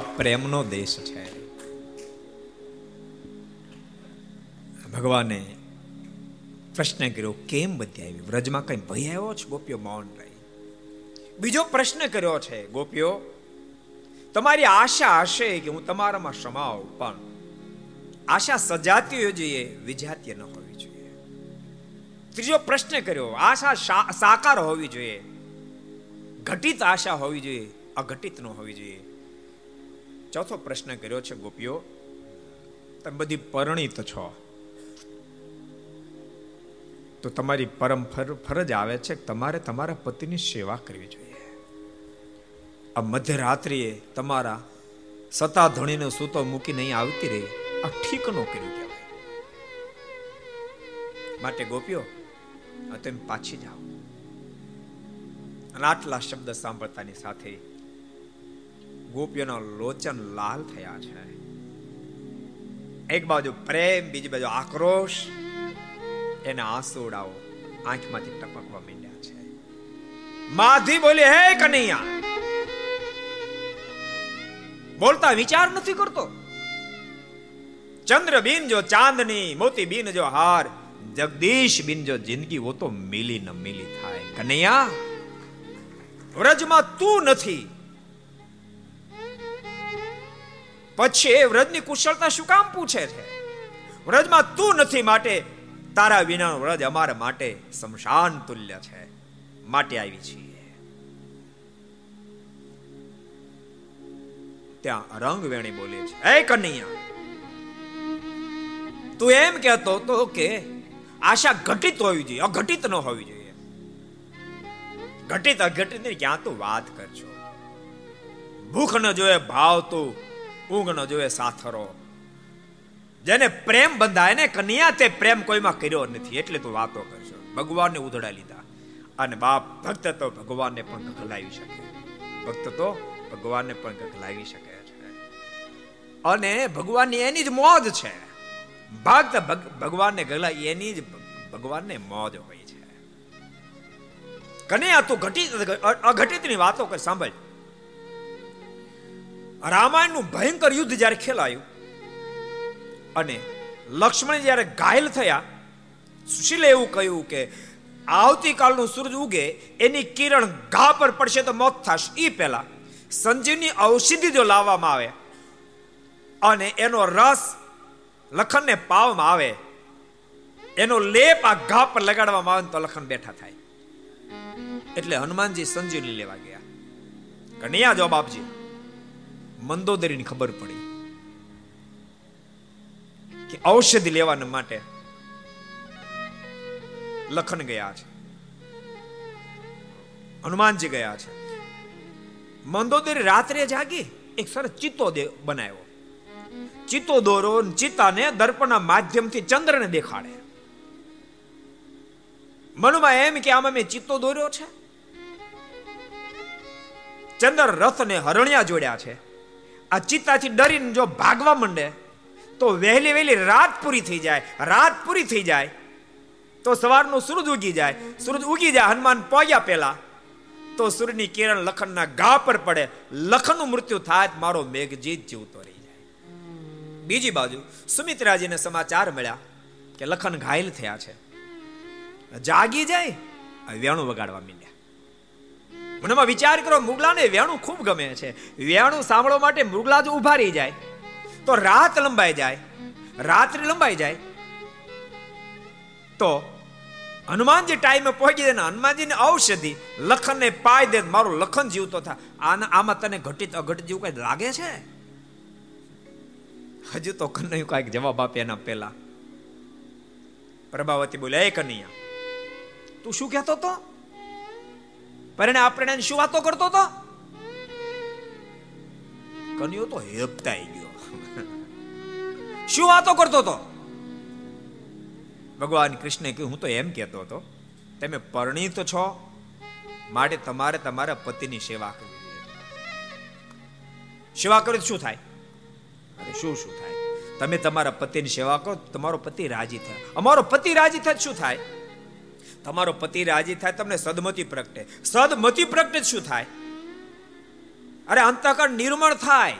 પ્રેમનો દેશ છે. ભગવાને પ્રશ્ન કર્યો, કેમ બધી આવી? વ્રજમાં કઈ ભય આવ્યો છે? ગોપીઓ મૌન રહી. બીજો પ્રશ્ન કર્યો છે, ગોપીઓ, તમારી આશા હશે કે હું તમારામાં સમાવ, પણ આશા સજાતી હોવી જોઈએ વિજાતીય ન હોવી જોઈએ. ત્રીજો પ્રશ્ન કર્યો, આશા સાકાર હોવી જોઈએ. ઘટિત આશા હોવી જોઈએ, અઘટિત ન હોવી જોઈએ. ચોથો પ્રશ્ન કર્યો છે, ગોપીઓ, તમે બધી પરણિત છો. તો તમારી પરમ ફર- ફરજ આવે છે તમારે તમારા પતિની સેવા કરવી જોઈએ. આ મધ્યરાત્રિએ તમારા સતા ધણીને સૂતો મૂકી નહીં આવતી રહી, આ ઠીક નો કર્યું કહેવાય. માટે ગોપીઓ તમે પાછી જાઓ. અને આટલા શબ્દ સાંભળતાની સાથે ગોપીઓના લોચન લાલ થયા છે. એક બાજુ પ્રેમ, બીજી બાજુ આક્રોશ. એના આંસુડાઓ આંખમાંથી ટપકવા માંડ્યા છે. માધી બોલી, હે કનૈયા! બોલતા વિચાર નથી કરતો. ચંદ્ર બિન જો ચાંદની, મોતી બિન જો હાર, જગદીશ બિન જો જિંદગી, વો તો મિલી ન મિલી થાય. કનૈયા, વ્રજમાં તું નથી. પછી એ વ્રજની કુશળતા શું કામ પૂછે છે? વ્રજમાં તું નથી માટે, તારા વિનાનું વ્રજ અમારા માટે શમશાન તુલ્ય છે. માટે આવી છીએ. ત્યાં રંગ વેણી બોલે છે, એ કનૈયા તું એમ કહેતો તો કે આશા ઘટિત હોવી જોઈએ, અઘટિત ન હોવી જોઈએ. ઘટિત અઘટિત ક્યાં તું વાત કરજો ભૂખ ન જોયે ભાવ તું ઊંઘ ન જોવે સાથરો. જેને પ્રેમ બંધાય ને કન્યા તે પ્રેમ કોઈમાં કર્યો નથી, એટલે તું વાતો કરશો ભગવાનને ઉધડા લીધા. અને બાપ ભક્ત તો ભગવાનને પણ ગગલાવી શકે. ભક્ત તો ભગવાનને પણ ગગલાવી શકે છે. અને ભગવાનની એની જ મોજ છે. ભક્ત ભગવાનને ગગલા એની જ ભગવાનને મોજ હોય છે. કને આ તું ઘટિત અઘટિતની વાતો કર, સાંભળ. રામાયણનું ભયંકર યુદ્ધ જ્યારે ખેલાયું અને લક્ષ્મણ જ્યારે ઘાયલ થયા, સુશીલે એવું કહ્યું કે આવતીકાલનું સૂરજ ઉગે, એની કિરણ ઘા પર પડશે તો મોત થશે. એ પહેલા સંજીવની ઔષધિ જો લાવવામાં આવે અને એનો રસ લખનને પાવામાં આવે, એનો લેપ આ ઘા પર લગાડવામાં આવે તો લખન બેઠા થાય. એટલે હનુમાનજી સંજીવની લેવા ગયા. કનૈયા જવાબ આપજી મંદોદરીની ખબર પડી કે ઔષધિ લેવાના માટે લખન ગયા છે. હનુમાનજી ગયા છે. મંદોદરી રાત્રે જાગી એક સરસ ચિત્તો બનાવ્યો. ચિત્તો દોરો ચિત્તાને દર્પણના માધ્યમથી ચંદ્રને દેખાડે. મનમાં એમ કે આમાં મેં ચિત્તો દોર્યો છે. ચંદ્ર રથ ને હરણિયા જોડ્યા છે. આ ચિત્તાથી ડરીને જો ભાગવા માંડે, તો વહેલી વહેલી રાત પૂરી થઈ જાય, રાત પૂરી થઈ જાય, તો સવારનું સૂરજ ઉગી જાય. સૂરજ ઉગી જાય, હનુમાન પહોંચ્યા પહેલા, તો સૂર્યની કિરણ લખનના ગા પર પડે. લખનનું મૃત્યુ થાય, મારો મેઘજીત જીવતો રહી જાય. બીજી બાજુ, સુમિત્રાજીને સમાચાર મળ્યા કે લખન ઘાયલ થયા છે. જાગી જાય, વેણું વગાડવા માંડ્યા. મનમાં વિચાર કરો, મુગલાને વેણું ખૂબ ગમે છે. વેણું સાંભળવા માટે મુગલા જો ઊભા રહી જાય. તો રાત લંબાઈ જાય. રાત્રિ લંબાઈ જાય. તો હનુમાનજી ટાઈમે પહોંચી દે ને, હનુમાનજીને ઔષધિ, લખનને પાય દે મારું લખન જીવતો થાય આના, આમાં તને ઘટિત અઘટિત જેવું કઈ લાગે છે? હજુ તો કનૈયું કંઈક જવાબ આપે એના પહેલા. પ્રભાવતી બોલે, એ કનૈયા, તું શું કહેતો તો? પરણે આપણે શું વાતો કરતો તો કન્યો તો હેપતાઈ ગયો. શું વાતો કરતો તો ભગવાન કૃષ્ણે કહ્યું, હું તો એમ કહેતો હતો, તમે પરણિત છો, માટે તમારે તમારા પતિની સેવા કરવી સેવા કરી શું થાય? અરે શું શું થાય? તમે તમારા પતિની સેવા કરો, તમારો પતિ રાજી થાય. અમારો પતિ રાજી થાય શું થાય? તમારો પતિ રાજી થાય, તમને સદમતી પ્રગટે. સદમતી પ્રગટે શું થાય? અરે અંતકર નિર્મળ થાય.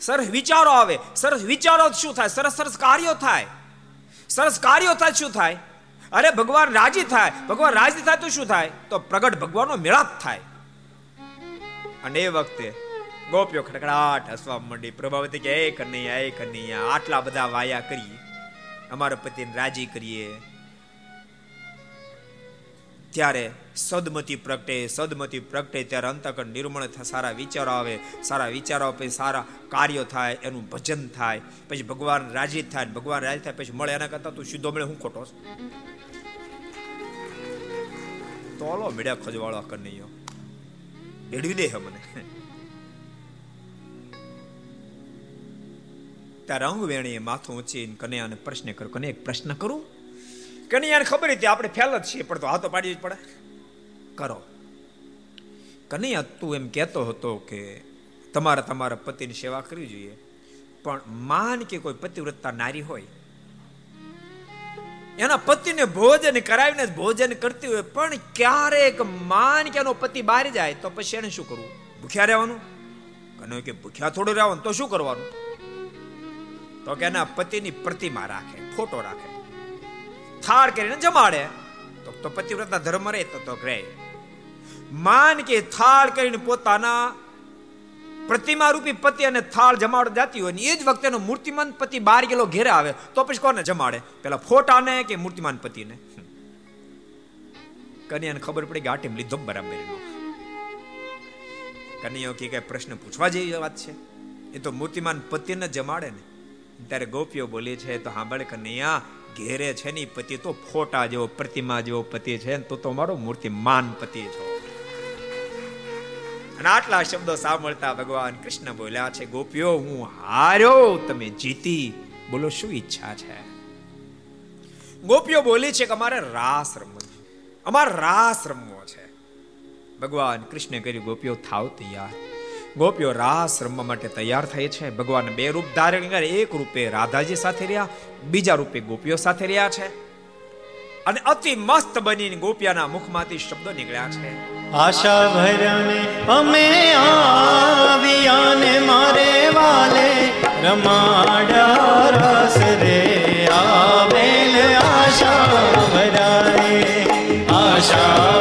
સરસ વિચારો આવે. સરસ વિચારો શું થાય? સરસ સરસ કાર્યો થાય. સરસ કાર્યો થાય શું થાય? અરે ભગવાન રાજી થાય. ભગવાન રાજી થાય તો શું થાય? તો પ્રગટ ભગવાનનો મેળાપ થાય. અને એ વખતે ગોપીઓ ખડખડાટ હસવા માંડી, પ્રભાવતી કે, એ કનૈયા એ કનૈયા, આટલા બધા વાયા કરીએ. અમારા પતિને રાજી કરીએ. ત્યારે સદમતી પ્રગટે સદમતી પ્રગટે ત્યારે અંતકણ નિર્મળ થાય સારા વિચારો આવે, સારા વિચારો પછી સારા કાર્યો થાય, એનું ભજન થાય, પછી ભગવાન રાજી થાય ભગવાન રાજી થાય, પછી મળે. એના કરતા તું સીધો મળે, હું ખોટો તોલો મેળ્યા ખજવાળો કનૈયો એડવી દે મને. ત્યારે અંગ વેણીએ માથું ઊંચીને કન્યાને પ્રશ્ન કરું કને એક પ્રશ્ન કરું? કનૈયાને ખબર હતી આપણે ફેલ જ છીએ, પણ તો હાથો પાડી જ પડે. કરો. કનૈયા, તું એમ કહેતો હતો કે તમારે તમારા પતિની સેવા કરવી જોઈએ, પણ માન કે કોઈ પતિવ્રતતા નારી હોય? એના પતિને ભોજન કરાવીને ભોજન કરતી હોય, પણ ક્યારેક માન કે એનો પતિ બહાર જાય, તો પછી એને શું કરવું? ભૂખ્યા રહેવાનું? કને કે ભૂખ્યા થોડું રહેવાનું, તો શું કરવાનું? તો કે એના પતિની પ્રતિમા રાખે, ફોટો રાખે. થાળ કરીને જમાડે. તો તો પતિવ્રતના ધર્મ રહે તો તો રહે માન કે થાળ કરીને પોતાના પ્રતિમા રૂપી પતિ અને થાળ જમાડો જાતી હોય ને એ જ વખતે એનો મૂર્તિમાન પતિ બાર ગયેલો ઘેરે આવે, તો પછી કોને જમાડે? પેલા ફોટાને કે મૂર્તિમાન પતિને? કન્યાને ખબર પડી કે આટીમ લીધો બરાબર કન્યાઓ કે કઈ પ્રશ્ન પૂછવા જેવી વાત છે. એ તો મૂર્તિમાન પતિને જમાડે ને. ત્યારે ગોપીઓ બોલી છે, તો સાંભળે કન્યા ઘેરે છે ની પતિ તો ફોટા જેવો, પ્રતિમા જેવો પતિ છે તો તો મારો મૂર્તિમાન પતિ છો. અને આટલા શબ્દો સાંભળતા ભગવાન કૃષ્ણ બોલ્યા છે, ગોપીઓ, હું હાર્યો, તમે જીતી. બોલો, શું ઈચ્છા છે? ગોપીઓ બોલી છે કે અમારે રાસ રમવો અમારે રાસ રમવો છે. ભગવાન કૃષ્ણ કર્યું ગોપીઓ, થાવ તૈયાર. ગોપીઓ રાસ રમવા માટે તૈયાર થઈ છે. ભગવાન બે રૂપ ધારણ કરે, એક રૂપે રાધાજી સાથે રહ્યા, બીજા રૂપે ગોપીઓ સાથે રહ્યા છે. અને અતિ મસ્ત બનીને ગોપિયાના મુખમાંથી શબ્દો નીકળ્યા છે. આશા ભરને અમે આવ્યા મારે વાલે, રમાડા રસ રે આવેલ આશા ભરાને આશા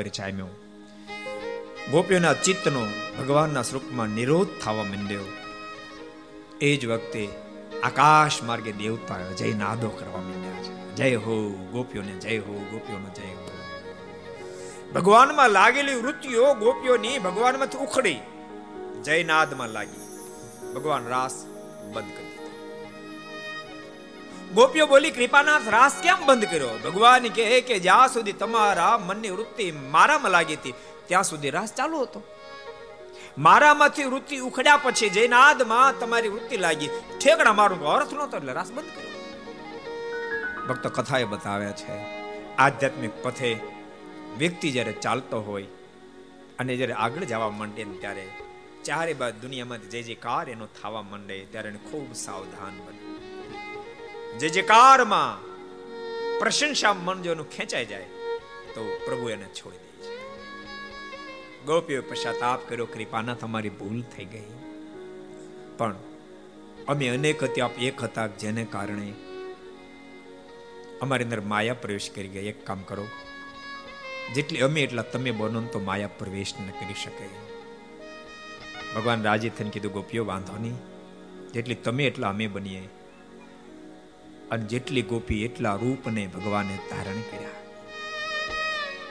બરાબર જામ્યો ગોપીઓના ચિત્તનો ભગવાનના સ્વરૂપમાં નિરોધ થવા માંડ્યો. એ જ વખતે આકાશ માર્ગે દેવતા જય નાદો કરવા માંડ્યા છે. જય હો ગોપીઓને, જય હો ગોપીઓનો, જય હો. ભગવાનમાં લાગેલી વૃત્તિઓ ગોપીઓની ભગવાનમાંથી ઉખડી જયનાદમાં લાગી. ભગવાન રાસ બંધ કરી. ગોપીઓ બોલી, કૃપાનાથ, રાસ કેમ બંધ કર્યો? ભગવાન કહે કે જ્યાં સુધી તમારા મનની વૃત્તિ મારામાં લાગી હતી, ત્યાં સુધી રાસ ચાલુ હતો. મારામાંથી વૃત્તિ ઉખડ્યા પછી જૈનાદમાં તમારી વૃત્તિ લાગી. ઠેકડા મારું અર્થ નહોતો, એટલે રાસ બંધ કર્યો. ભક્ત કથાએ બતાવ્યા છે, આધ્યાત્મિક પથે વ્યક્તિ જ્યારે ચાલતો હોય અને જ્યારે આગળ જવા માંડે ત્યારે, ચારે બાદ દુનિયામાં જે જે કાર એનો થવા માંડે, ત્યારે એને ખૂબ સાવધાન બને. જે જે કારમાં પ્રશંસા મન જો ખેંચાઈ જાય, તો પ્રભુ એને છોડી દે છે. ગોપીઓ પશ્ચાતાપ કર્યો કૃપાના તમારી ભૂલ થઈ ગઈ. પણ અમે અનેક હતી, આપ એક હતા, જેને કારણે અમારી અંદર માયા પ્રવેશ કરી ગઈ. એક કામ કરો, જેટલી અમે એટલા તમે બનો તો માયા પ્રવેશ ન કરી શકે. ભગવાન રાજી થઈને કીધું, ગોપીઓ, વાંધો નહીં. જેટલી તમે એટલા અમે બનીએ અને જેટલી ગોપી એટલા રૂપને ભગવાને ધારણ કર્યા.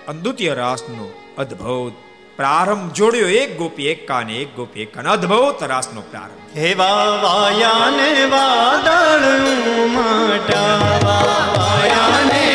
અદ્વિતીય રાસનો અદ્ભુત પ્રારંભ જોડ્યો એક ગોપી એક કાને એક ગોપી એક કાને અદ્ભુત રાસનો પ્રારંભ. હે વાયાને વાદળ માટા વાયા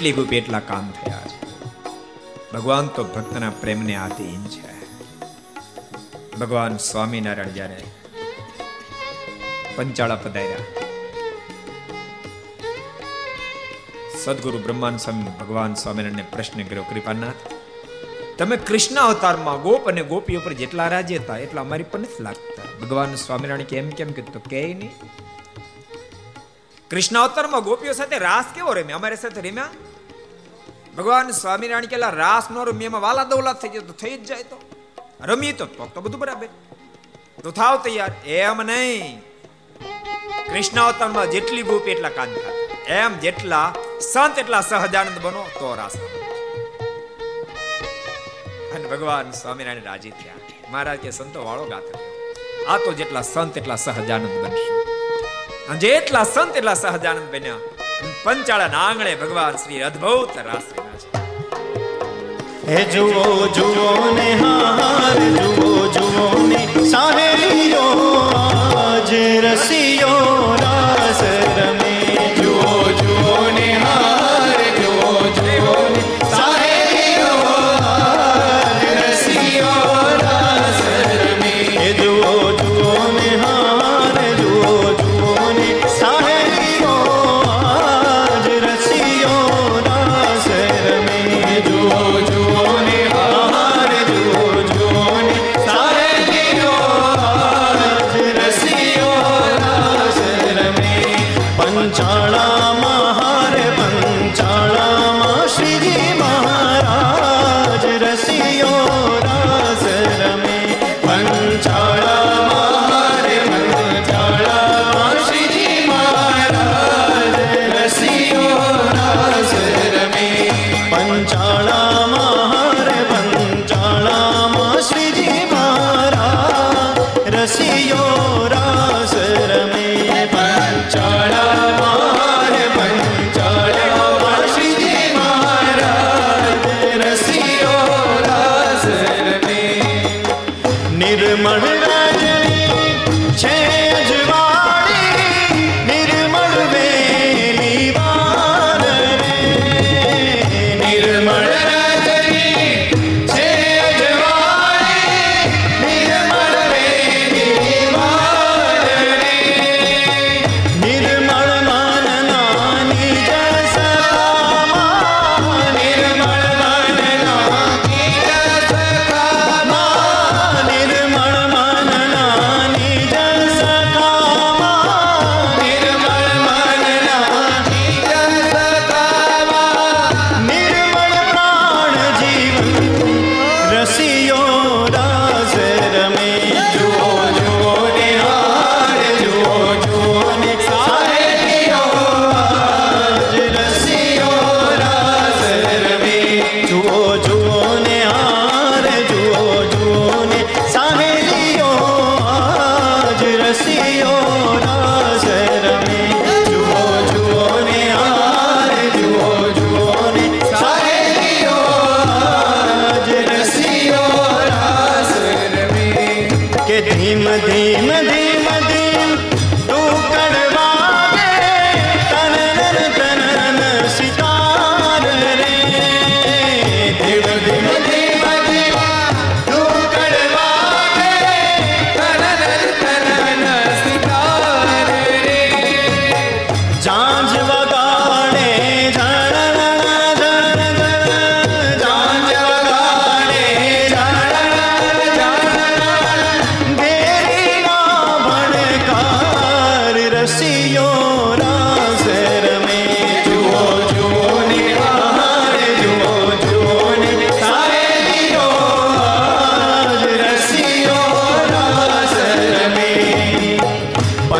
જેટલી ગોપી એટલા કામ થયા છે? ભગવાન તો ભક્તના પ્રેમને આધીન છે. ભગવાન સ્વામિનારાયણ જ્યારે પંચાળા પધાર્યા, સદગુરુ બ્રહ્માન સ્વામી ભગવાન સ્વામિનારાયણને પ્રશ્ન કર્યો, કૃપાનાથ, તમે કૃષ્ણ અવતારમાં ગોપ અને ગોપી ઉપર જેટલા રાજ્ય હતા, એટલા અમારી પર નથી લાગતા. ભગવાન સ્વામિનારાયણ કેમ કેમ કીધું કે નહીં. કૃષ્ણ અવતારમાં ગોપીઓ સાથે રાસ કેવો રમ્યા? અમારી સાથે રમ્યા? ભગવાન સ્વામિનારાયણ કેલા રાસ નો રમી વાલા દોલા થઈ જાય તો થઈ જ જાય તો. રમી તો તો બધું બરાબર. તો થાવ તૈયાર. એમ નહીં. કૃષ્ણ અવતારમાં જેટલી ગોપી એટલા કાન એમ જેટલા સંત એટલા સહજાનંદ બનો, તો રાસ અને ભગવાન સ્વામિનારાયણ રાજી થયા. મહારાજ કે, સંતો વાળો ગાત આ તો જેટલા સંત એટલા સહજાનંદ બનશે. જેટલા સંત એટલા સહજાનંદ બન્યા પંચાળા આંગણે ભગવાન શ્રી અદ્ભુત રાસ હે જુઓ જુઓ ને હાર, જુઓ જુઓ ને સાહેલીઓ, આજ રસિયો, રાસ રમે.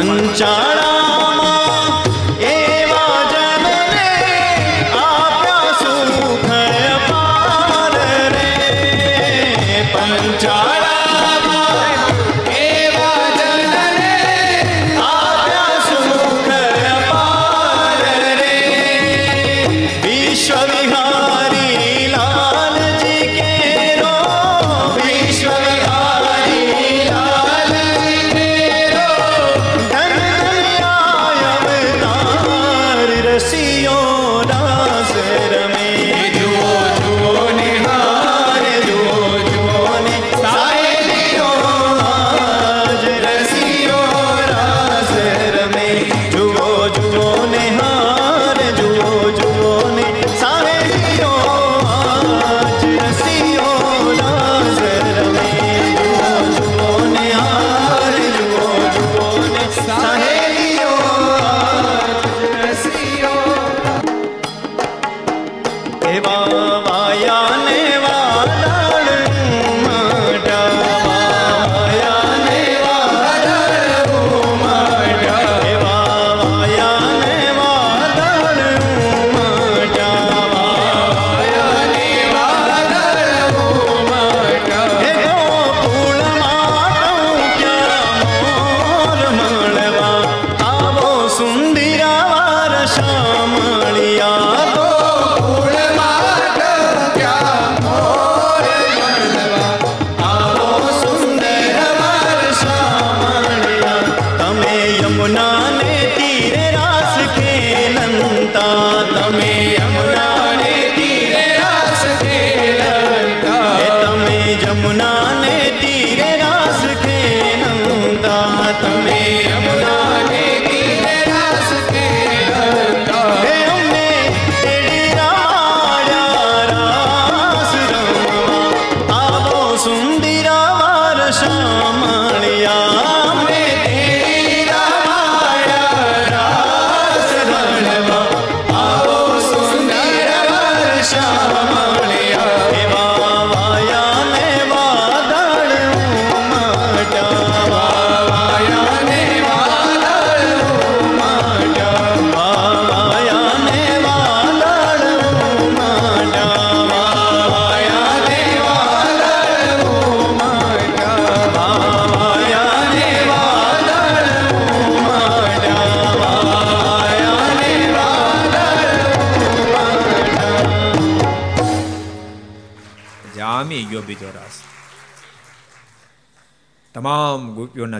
પંચાળામાં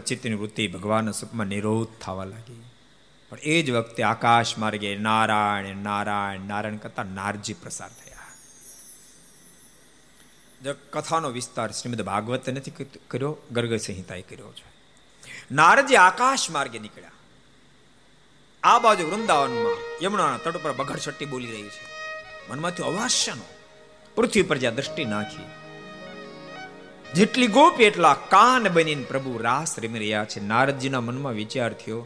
ગોપીઓના ચિત્તની વૃત્તિ ભગવાનના સ્વરૂપમાં નિરોધ થવા લાગી. પણ એ જ વખતે આકાશ માર્ગે નારાયણ નારાયણ નારાયણ કરતા નારજી પ્રસાર થયા. જો કથાનો વિસ્તાર શ્રીમદ ભાગવત નથી કર્યો ગર્ગ સંહિતાએ કર્યો છે. નારજી આકાશ માર્ગે નીકળ્યા. આ બાજુ વૃંદાવનમાં યમુનાના તટ પર બઘડ બોલી રહી છે. મનમાંથી અવાસ્યનો પૃથ્વી પર જ્યાં દ્રષ્ટિ નાખી જેટલી ગોપી એટલા કાન બનીને પ્રભુ રાસ રમી રહ્યા છે. નારદજીના મનમાં વિચાર થયો,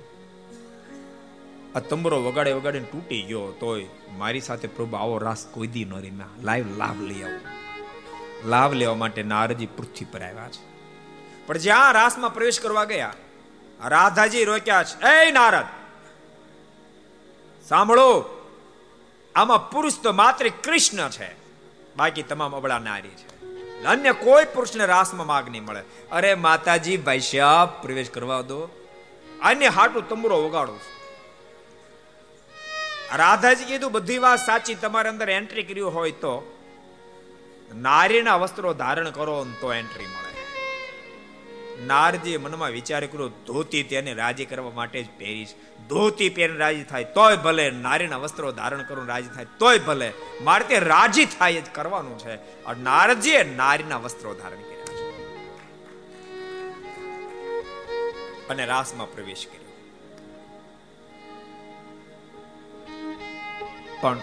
આ તંબરો વગાડે વગાડીને તૂટી ગયો તોય મારી સાથે પ્રભુ આવો રાસ કોઈ દી ન રમ્યા લાઈવ લાભ લઈ આવો. લાભ લેવા માટે નારદજી પૃથ્વી પર આવ્યા છે. પણ જ્યાં રાસમાં પ્રવેશ કરવા ગયા રાધાજી રોક્યા છે, એ નારદ, સાંભળો, આમાં પુરુષ તો માત્ર કૃષ્ણ છે, બાકી તમામ અબળા નારી છે. અન્ય કોઈ પુરુષને રાસમાં માગ નહીં મળે. અરે માતાજી, વૈશ્યા, પ્રવેશ કરવા દો. અન્ય હાટું તમરો વગાડો રાધાજી કીધું, બધી વાત સાચી, તમારે અંદર એન્ટ્રી કર્યું હોય તો. નારીના વસ્ત્રો ધારણ કરો તો એન્ટ્રી મળે. નારજી મનમાં વિચાર કર્યો, ધોતી તેને રાજી કરવા માટે જ પહેરીશ. ધોતી પહેરીને રાજી થાય, તોય ભલે નારીના વસ્ત્રો ધારણ કરવું રાજી થાય, તોય ભલે. મારે તે રાજી થાય જ કરવાનું છે. નારજીએ નારીના વસ્ત્રો ધારણ કર્યા છે. અને રાસમાં પ્રવેશ કર્યો. પણ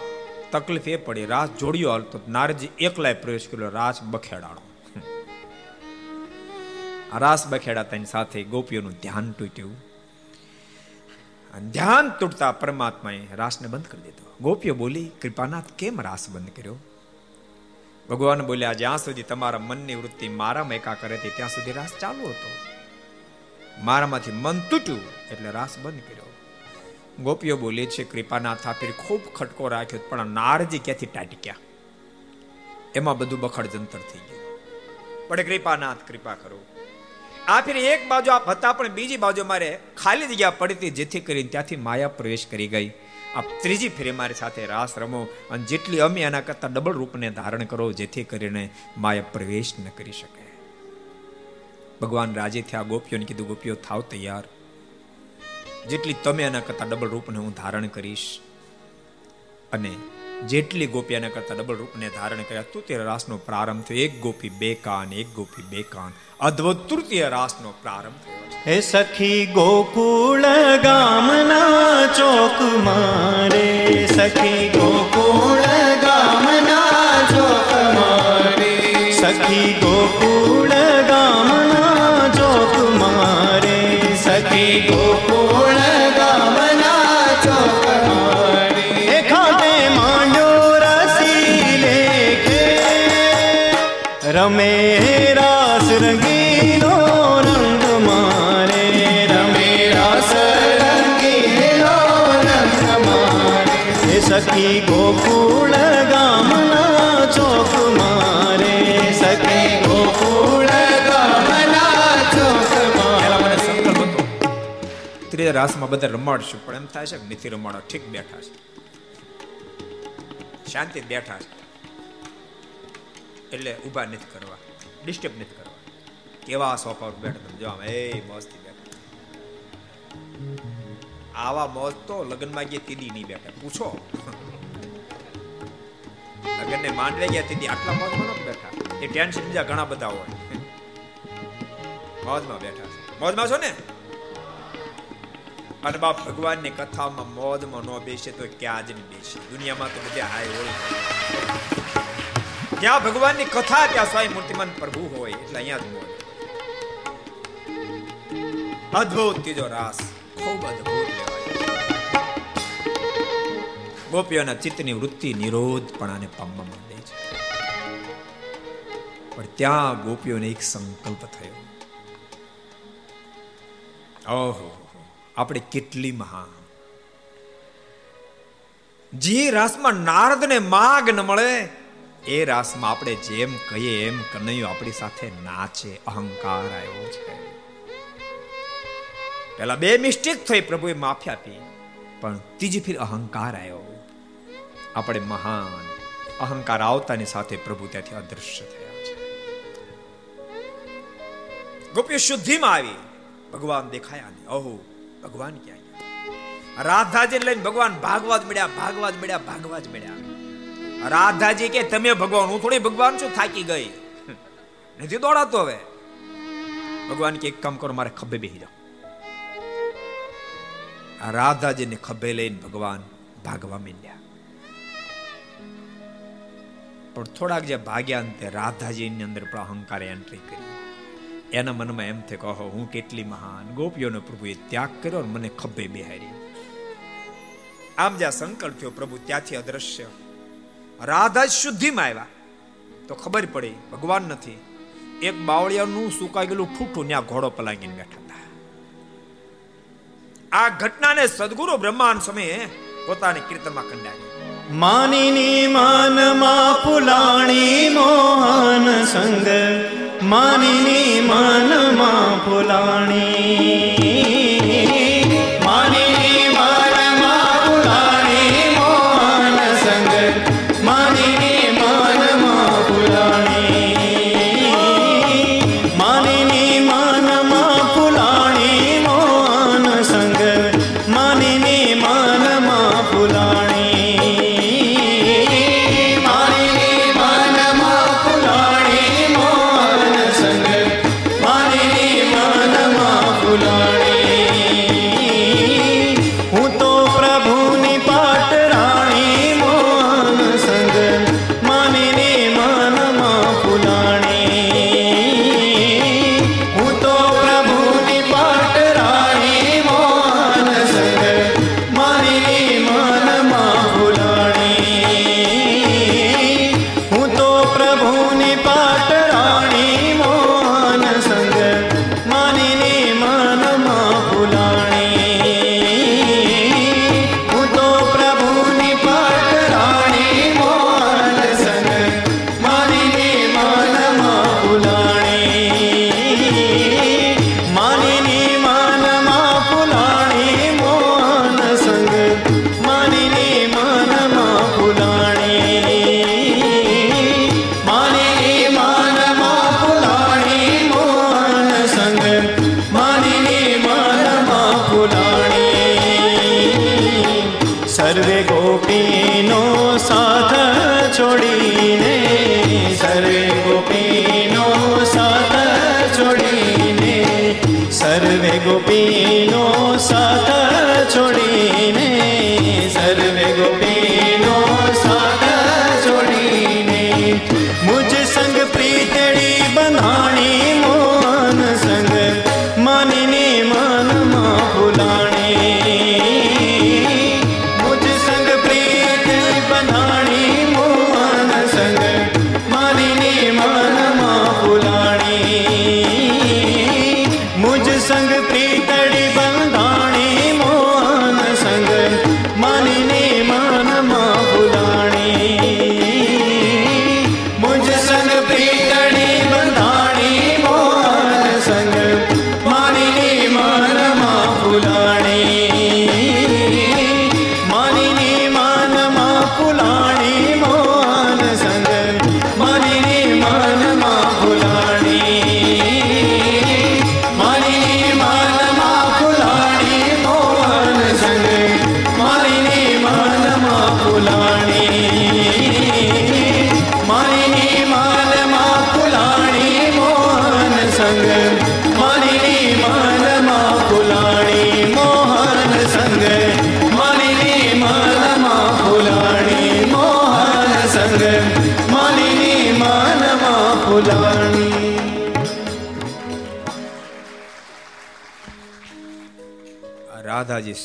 તકલીફ એ પડી, રાસ જોડ્યો હાલ તો નારજી એકલાય પ્રવેશ કર્યો, રાસ બખેડાણો. રાસ બખેડા તેની સાથે ગોપીઓનું ધ્યાન તૂટ્યું. ધ્યાન તૂટતા પરમાત્માએ રાસને બંધ કરી દીધો. ગોપીઓ બોલી, કૃપાનાથ, કેમ રાસ બંધ કર્યો? ભગવાન બોલ્યા જ્યાં સુધી તમારા મનની વૃત્તિ મારામાં એકા કરે હતી ત્યાં સુધી રાસ ચાલુ હતો. મારામાંથી મન તૂટ્યું એટલે રાસ બંધ કર્યો. ગોપીઓ બોલે છે, કૃપાનાથ આપીર ખૂબ ખટકો રાખ્યો, પણ નારજી ક્યાંથી ટાટક્યા એમાં બધું બખડ જંતર થઈ ગયું. પણ કૃપાનાથ, કૃપા કરો. આ ફેર એક બાજુ આપ હતા, પણ બીજી બાજુ મારે ખાલી જગ્યા પડી હતી, જેથી કરીને ત્યાંથી માયા પ્રવેશ કરી ગઈ. આ ત્રીજી ફેરી મારી સાથે રાસ રમો અને જેટલી અમે એના કરતાં ડબલ રૂપને ધારણ કરો, જેથી કરીને માયા પ્રવેશ ન કરી શકે. ભગવાન રાજી થયા, ગોપીઓને કીધું, ગોપીઓ, થાવ તૈયાર. જેટલી તમે એના કરતાં ડબલ રૂપને હું ધારણ કરીશ. અને જેટલી ગોપી એના કરતા ડબલ રૂપને ધારણ કર્યા, તૃતીય રાસનો પ્રારંભ થયો. એક ગોપી બે કાન એક ગોપી બે કાન અદ્ભુત તૃતીય રાસનો પ્રારંભ થયો હે સખી ગોકુળ ગામના ચોક મારે. સખી ગોકુળ ગામના ચોક મારે. સખી ગોકુળ ગામના ચોક મારે. સખી ગોકુળ રાસમાં બધા રમાડશું, પણ એમ થાય છે કે રમાડો, ઠીક બેઠા છે. શાંતિ બેઠા છે. એટલે ઊભા નથી કરવા ડિસ્ટર્બ નથી કરવા. કેવા સોફા બેઠા તમે જોવા એ મસ્તી બેઠા. આવા મોજ તો લગ્નમાં ગયા તીદી નહીં બેઠા, પૂછો. લગ્નને માંડવે ગયા તીદી, આટલા મોજમાં નથી બેઠા. એ ટેન્શન બીજા ઘણા બધા હોય. મોજમાં બેઠા છે. મોજમાં છો ને? અને બાપ ભગવાનની કથામાં મોજમાં ન બેસે તો ક્યાં જ નહીં બેસે દુનિયામાં તો બધા હાય હોય. જ્યાં ભગવાનની કથા ત્યાં સ્વયં મૂર્તિમાન પ્રભુ હોય, એટલે અહીંયા જ મોજ અદ્ભુત ત્રીજો રાસ. ખૂબ અદ્ભુત ગોપીઓના ચિત્તની વૃત્તિ નિરોધ પણ આને પામવા માંડે છે. પણ ત્યાં ગોપીઓને એક સંકલ્પ થયો. ઓહો. આપણે કેટલી મહાન. જે રાસમાં નારદને માગ ન મળે, એ રાસમાં આપણે જેમ કહીએ એમ કનૈયો આપણી સાથે નાચે, અહંકાર આવ્યો છે. પેલા બે મિસ્ટેક થઈ પ્રભુએ માફી આપી, પણ ત્રીજી ફીર અહંકાર આવ્યો. આપણે મહાન, અહંકાર આવતાની સાથે પ્રભુ ત્યાંથી અદૃશ્ય થયા છે. ગોપ્ય શુદ્ધિમાં આવી, ભગવાન દેખાયા નહીં. ઓહો ભગવાન ક્યાં રાધાજી લઈને ભગવાન ભાગવા જ મળ્યા ભાગવા જ મળ્યા ભાગવા જ મળ્યા. રાધાજી કે, તમે ભગવાન, હું થોડી ભગવાન છું, થાકી ગઈ. નથી દોડાતો હવે. ભગવાન કે, એક કામ કરો, મારે ખભે બેહી જાઓ. રાધાજીને ખભે લઈને ભગવાન ભાગવા માંડ્યા. પણ થોડાક જે ભાગ્યા અંતે રાધાજીની અંદર પણ અહંકારે એન્ટ્રી કરી. એના મનમાં એમ થાય કહો હું કેટલી મહાન ગોપીઓનો પ્રભુએ ત્યાગ કર્યો મને ખભે બિહારી આમ જ્યાં સંકલ્પ થયો, પ્રભુ ત્યાંથી અદ્રશ્ય. રાધા શુદ્ધિમાં આવ્યા. તો ખબર પડી, ભગવાન નથી. એક બાવળિયાનું સુકાઈ ગયેલું ઠૂઠું ત્યાં ઘોડો પલાંગીને બેઠા હતા. આ ઘટનાને સદગુરુ બ્રહ્માન સમયે પોતાની કીર્તનમાં કંડારી. માનીની માનમાં ફુલાણી મોહન સંગ માનિની માનમાં ફુલાણી.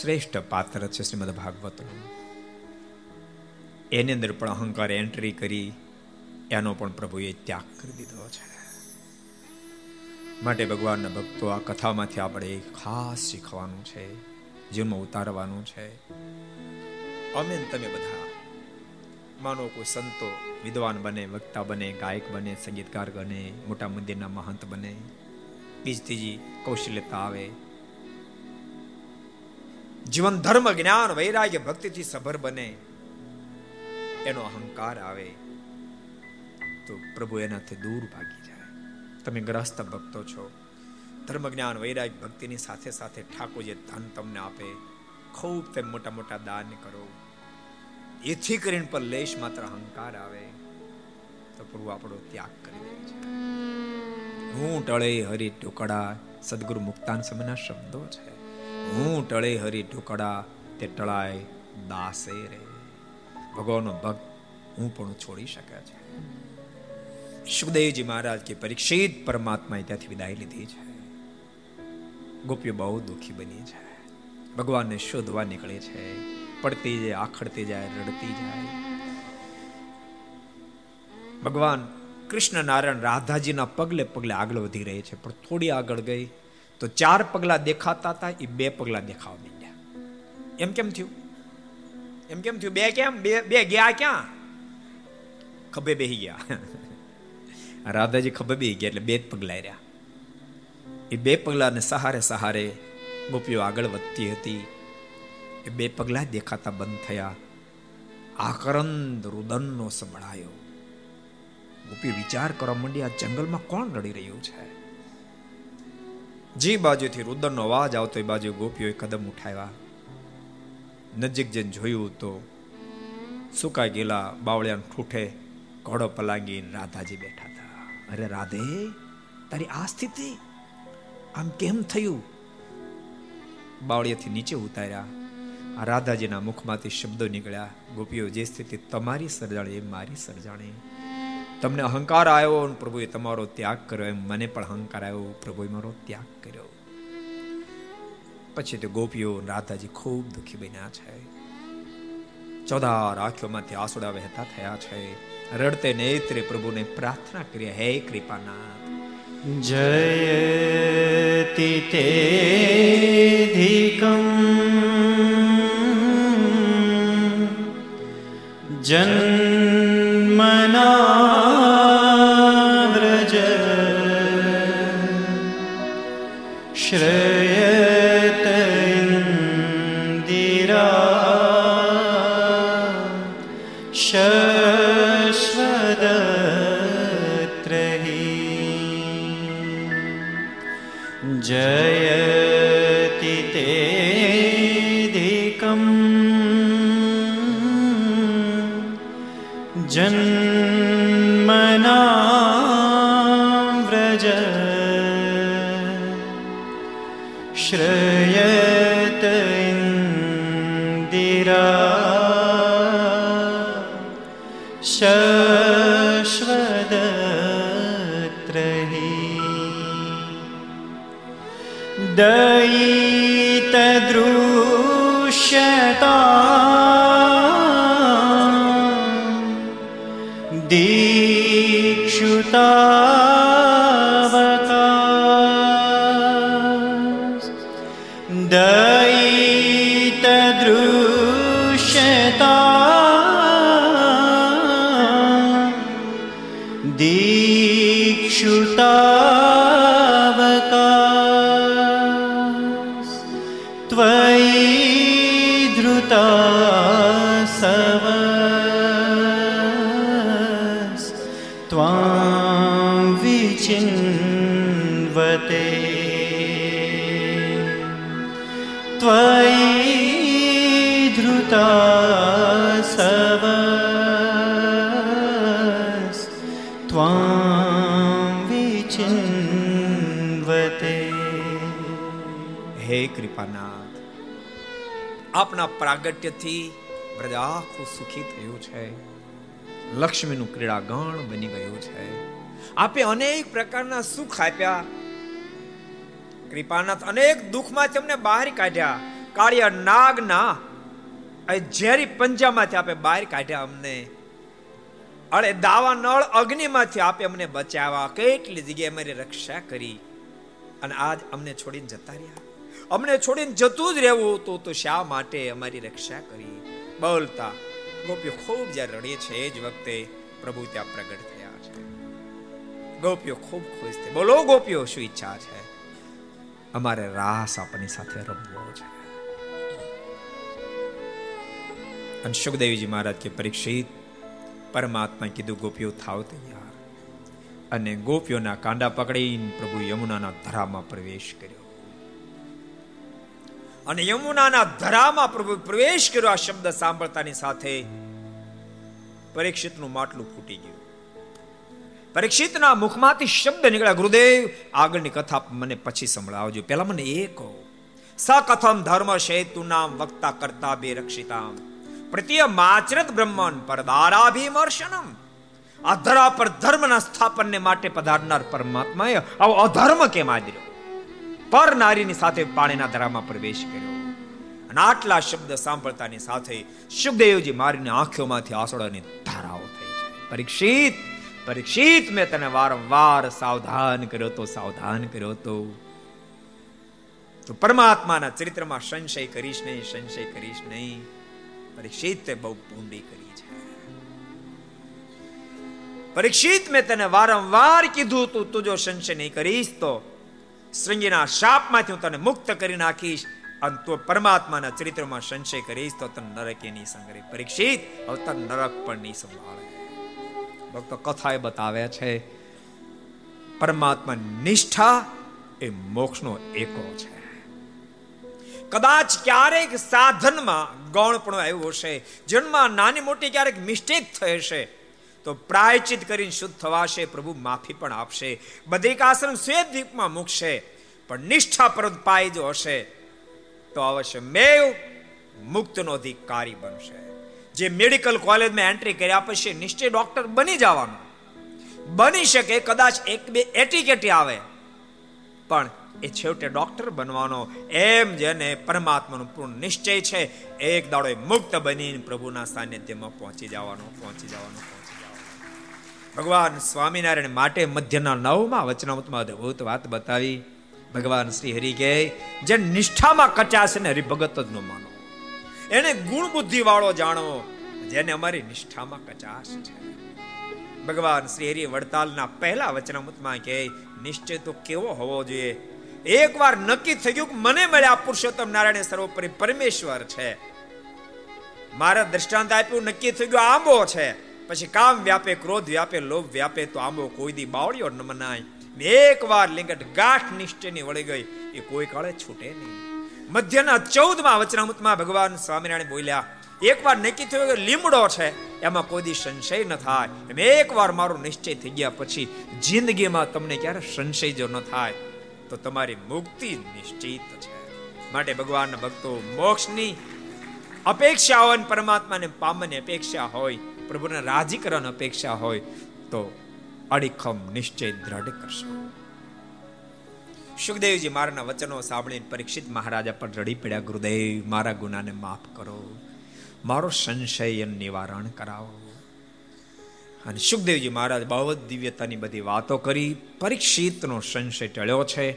શ્રેષ્ઠ પાત્ર છે શ્રીમદ ભાગવતનું એની અંદર પણ અહંકાર એન્ટ્રી કરી એનો પણ પ્રભુએ ત્યાગ કરી દીધો છે. માટે ભગવાનના ભક્તો આ કથામાંથી આપણે ખાસ શીખવાનું છે જીવનમાં ઉતારવાનું છે. અમે તમે બધા, માનો કોઈ સંતો, વિદ્વાન બને, વક્તા બને, ગાયક બને, સંગીતકાર બને, મોટા મંદિરના મહંત બને બીજ ત્રીજી કૌશલ્યતા આવે જીવન ધર્મ, જ્ઞાન, વૈરાગ્ય, ભક્તિથી સભર બને. એનો અહંકાર આવે તો પ્રભુ એનાથી દૂર ભાગી જાય. તમે ગ્રસ્ત ભક્તો છો. ધર્મ, જ્ઞાન, વૈરાગ્ય, ભક્તિની સાથે સાથે ઠાકોર જે ધન તમને આપે, ખૂબ તેમ મોટા મોટા દાન કરો. એથી કરીને પર લેશ માત્ર અહંકાર આવે. તો પ્રભુ આપણો ત્યાગ કરી દે છે. હું ટળે હરી ટુકડા, સદગુરુ મુક્તાન સમયના શબ્દો છે. હું ટળે હરી ટુકડા, તે ટળાય દાસે રે. ભગવાનનો ભક્ત હું પણ છોડી શકે છે. સુખદેવજી મહારાજ કે પરીક્ષિત પરમાત્માએ ત્યાંથી વિદાય લીધી છે. ગોપીઓ બહુ દુઃખી બની છે. ભગવાનને શોધવા નીકળે છે. પડતી જાય, આખડતી જાય, રડતી જાય. ભગવાન કૃષ્ણ નારાયણ રાધાજીના પગલે પગલે આગળ વધી રહી છે, પણ થોડી આગળ ગઈ તો ચાર પગલા દેખાતા હતા એ બે પગલા દેખાવા માંડ્યા એમ કેમ થયું એમ કેમ થયું બે કેમ બે બે ગયા ક્યાં ખભે બેહી ગયા રાધાજી ખભે બેહી ગયા એટલે બે જ પગલા રહ્યા। એ બે પગલાને સહારે સહારે ગોપીઓ આગળ વધતી હતી. એ બે પગલા દેખાતા બંધ થયા. આકરંદ રુદનનો સંભળાયો. ગોપી વિચાર કરવા માંડી આ જંગલમાં કોણ લડી રહ્યું છે? જે બાજુથી રુદનનો અવાજ આવતો એ બાજુ ગોપીઓએ કદમ ઉઠાવ્યા. નજીક જઈને જોયું તો સુકાઈ ગયેલા બાવળિયા ઠૂઠે ઘોડો પલાંગી રાધાજી બેઠા હતા. અરે રાધે, તારી આ સ્થિતિ આમ કેમ થયું? બાવળિયાથી નીચે ઉતાર્યા. રાધાજીના મુખમાંથી શબ્દો નીકળ્યા. ગોપીઓ જે સ્થિતિ તમારી સર્જાણી એ મારી સર્જાણી. તમને અહંકાર આવ્યો અને પ્રભુએ તમારો ત્યાગ કર્યો. એમ મને પણ અહંકાર આવ્યો. પ્રભુએ મારો ત્યાગ કર્યો. પછી તો ગોપીઓ રાધાજી ખૂબ દુઃખી બન્યા છે. ચોધાર આંખોમાંથી આંસુડા વહેતા થયા છે. રડતે નેત્રે પ્રભુને પ્રાર્થના કરી, હે કૃપાનાથ. જયતિ તેધિકમ જન્મના આપના પ્રાગટ્યથી બ્રજ આખું સુખી થયું છે. લક્ષ્મીનું ક્રીડાગણ બની ગયું છે. આપે અનેક પ્રકારના સુખ આપ્યા. કૃપાનાથ અનેક દુઃખમાં તમને બહાર કાઢ્યા. કાળિયા નાગના ઝેરી પંજામાંથી આપે બહાર કાઢ્યા અમને. અરે દાવા નળ અગ્નિમાંથી આપે અમને બચાવ્યા. કેટલી જગ્યાએ અમારી રક્ષા કરી. અને આજ અમને છોડીને જતા રહ્યા. અમને છોડીને જતું જ રહેવું હતું તો શા માટે અમારી રક્ષા કરી? બોલતા ગોપીઓ ખૂબ જ્યારે રડીએ છે, એ જ વખતે પ્રભુ ત્યાં પ્રગટ થયા છે. ગોપીઓ ખૂબ ખુશ થઈ બોલો ગોપીઓ, શું ઈચ્છા છે? અમારે રાસ આપણી સાથે રમવો છે. અને સુખદેવજી મહારાજ કે પરીક્ષિત, પરમાત્મા કીધું ગોપીઓ, થાવ તૈયાર. અને ગોપીઓના કાંડા પકડીને પ્રભુ યમુનાના ધરામાં પ્રવેશ કર્યો. અને યમુનાના ધરામાં પ્રભુ પ્રવેશ કર્યો આ શબ્દ સાંભળતાની સાથે પરીક્ષિતનું માટલું ફૂટી ગયું. પરીક્ષિતના મુખમાંથી શબ્દ નીકળ્યા, ગુરુદેવ, આગળની કથા મને પછી સંભળાવજો. પહેલા મને એ કહો. સ કથમ ધર્મ શેતુ નામ વક્તા કરતા બે રક્ષિતામ. પ્રત્ય માચરત બ્રહ્મન પરદારાભિમર્શનમ આ ધરા પર ધર્મના સ્થાપનને માટે પધારનાર પરમાત્માએ આવો અધર્મ કેમ આદર્યો? પર નારીની સાથે પાણીના ધરામાં પ્રવેશ કર્યો. અને આટલા શબ્દ સાંભળતાની સાથે સુખદેવજી મારીની આંખોમાંથી આંસુડાની ધારાઓ થઈ છે પરીક્ષિત પરીક્ષિત, મેં તને વારંવાર સાવધાન કર્યો તો, સાવધાન કર્યો તો. તો પરમાત્માના ચરિત્રમાં સંશય કરીશ નહીં, સંશય કરીશ નહીં. પરીક્ષિત તે બહુ પૂંડી કરી છે. પરીક્ષિત, મેં તને વારંવાર કીધું તું તું જો સંશય નહીં કરીશ તો શૃંગીના શાપમાંથી હું તને મુક્ત કરી નાખીશ. અને તું પરમાત્માના ચરિત્રમાં સંશય કરીશ તો તને નરક નહીં સંગ્રહ પરીક્ષિત. હવે તને નરક પણ નહીં સંભાળે. ભક્તો કથા એ બતાવે છે પરમાત્મા નિષ્ઠા એ મોક્ષનો એકો છે. કદાચ ક્યારેક સાધનમાં ગૌણપણું આવ્યું હશે, જન્મમાં નાની મોટી ક્યારેક મિસ્ટેક થઈ હશે તો પ્રાયચિત કરીને શુદ્ધ થવાશે, પ્રભુ માફી પણ આપશે. બદ્રિકાશ્રમ શ્વેત દ્વીપમાં મૂકશે, પણ નિષ્ઠા પરત પાય જો હશે, તો અવશ્ય મેવ મુક્તનો અધિકારી બનશે. જે મેડિકલ કોલેજમાં એન્ટ્રી કર્યા પછી નિશ્ચય ડોક્ટર બની જવાનું. બની શકે, કદાચ એક બે એટીકેટી આવે, પણ એ છેવટે ડોક્ટર બનવાનો. એમ જેને પરમાત્માનો પૂર્ણ નિશ્ચય છે, એક દાડો મુક્ત બનીને પ્રભુના સાનિધ્યમાં પહોંચી જવાનો પહોંચી જવાનો. ભગવાન સ્વામિનારાયણ માટે મધ્યના નવમાં વચનામતમાં અદભુત વાત બતાવી. ભગવાન શ્રી હરિ કહે, જે નિષ્ઠામાં કચાશે ને હરિભગત જ ન માનો. એને ગુણ બુદ્ધિ વાળો જાણો, જેને અમારી નિષ્ઠામાં કચાશ છે. ભગવાન શ્રી હરિ વડતાલના પહેલા વચનામૃતમાં કહે, નિશ્ચય તો કેવો હોવો જોઈએ. એકવાર નક્કી થઈ ગયું કે મને મળ્યા પુરુષોત્તમ નારાયણ સર્વોપરી પરમેશ્વર છે. મારા દ્રષ્ટાંત આપ્યું, નક્કી થઈ ગયું આંબો છે. પછી કામ વ્યાપે, ક્રોધ વ્યાપે, લોભ વ્યાપે, તો આંબો કોઈ દી બાવળિયો ન મનાય. એક વાર લિંગટ ગાંઠ નિશ્ચયની વળી ગઈ. એ કોઈ કાળે છૂટે નહીં. મધ્યના ચૌદમાં વચનામૃતમાં ભગવાન સ્વામિનારાયણ બોલ્યા, એકવાર નક્કી થયું કે લીમડો છે, એમાં કોઈ દી સંશય ન થાય. એમ એકવાર મારો નિશ્ચય થઈ ગયા પછી જિંદગીમાં તમને ક્યારે સંશય જો ન થાય, તો તમારી મુક્તિ નિશ્ચિત છે. માટે ભગવાનના ભક્તો મોક્ષની અપેક્ષા હોય પરમાત્માને પામવાની અપેક્ષા હોય. પ્રભુને રાજી કરવાની અપેક્ષા હોય તો અડીખમ નિશ્ચય દ્રઢ કરશો. સુખદેવજી મારાના વચનો સાંભળીને પરીક્ષિત મહારાજા પણ રડી પડ્યા, ગુરુદેવ, મારા ગુનાને માફ કરો. મારો સંશય નિવારણ કરાવો. અને સુખદેવજી મહારાજ બહુ દિવ્યતાની બધી વાતો કરી, પરીક્ષિતનો સંશય ટળ્યો છે.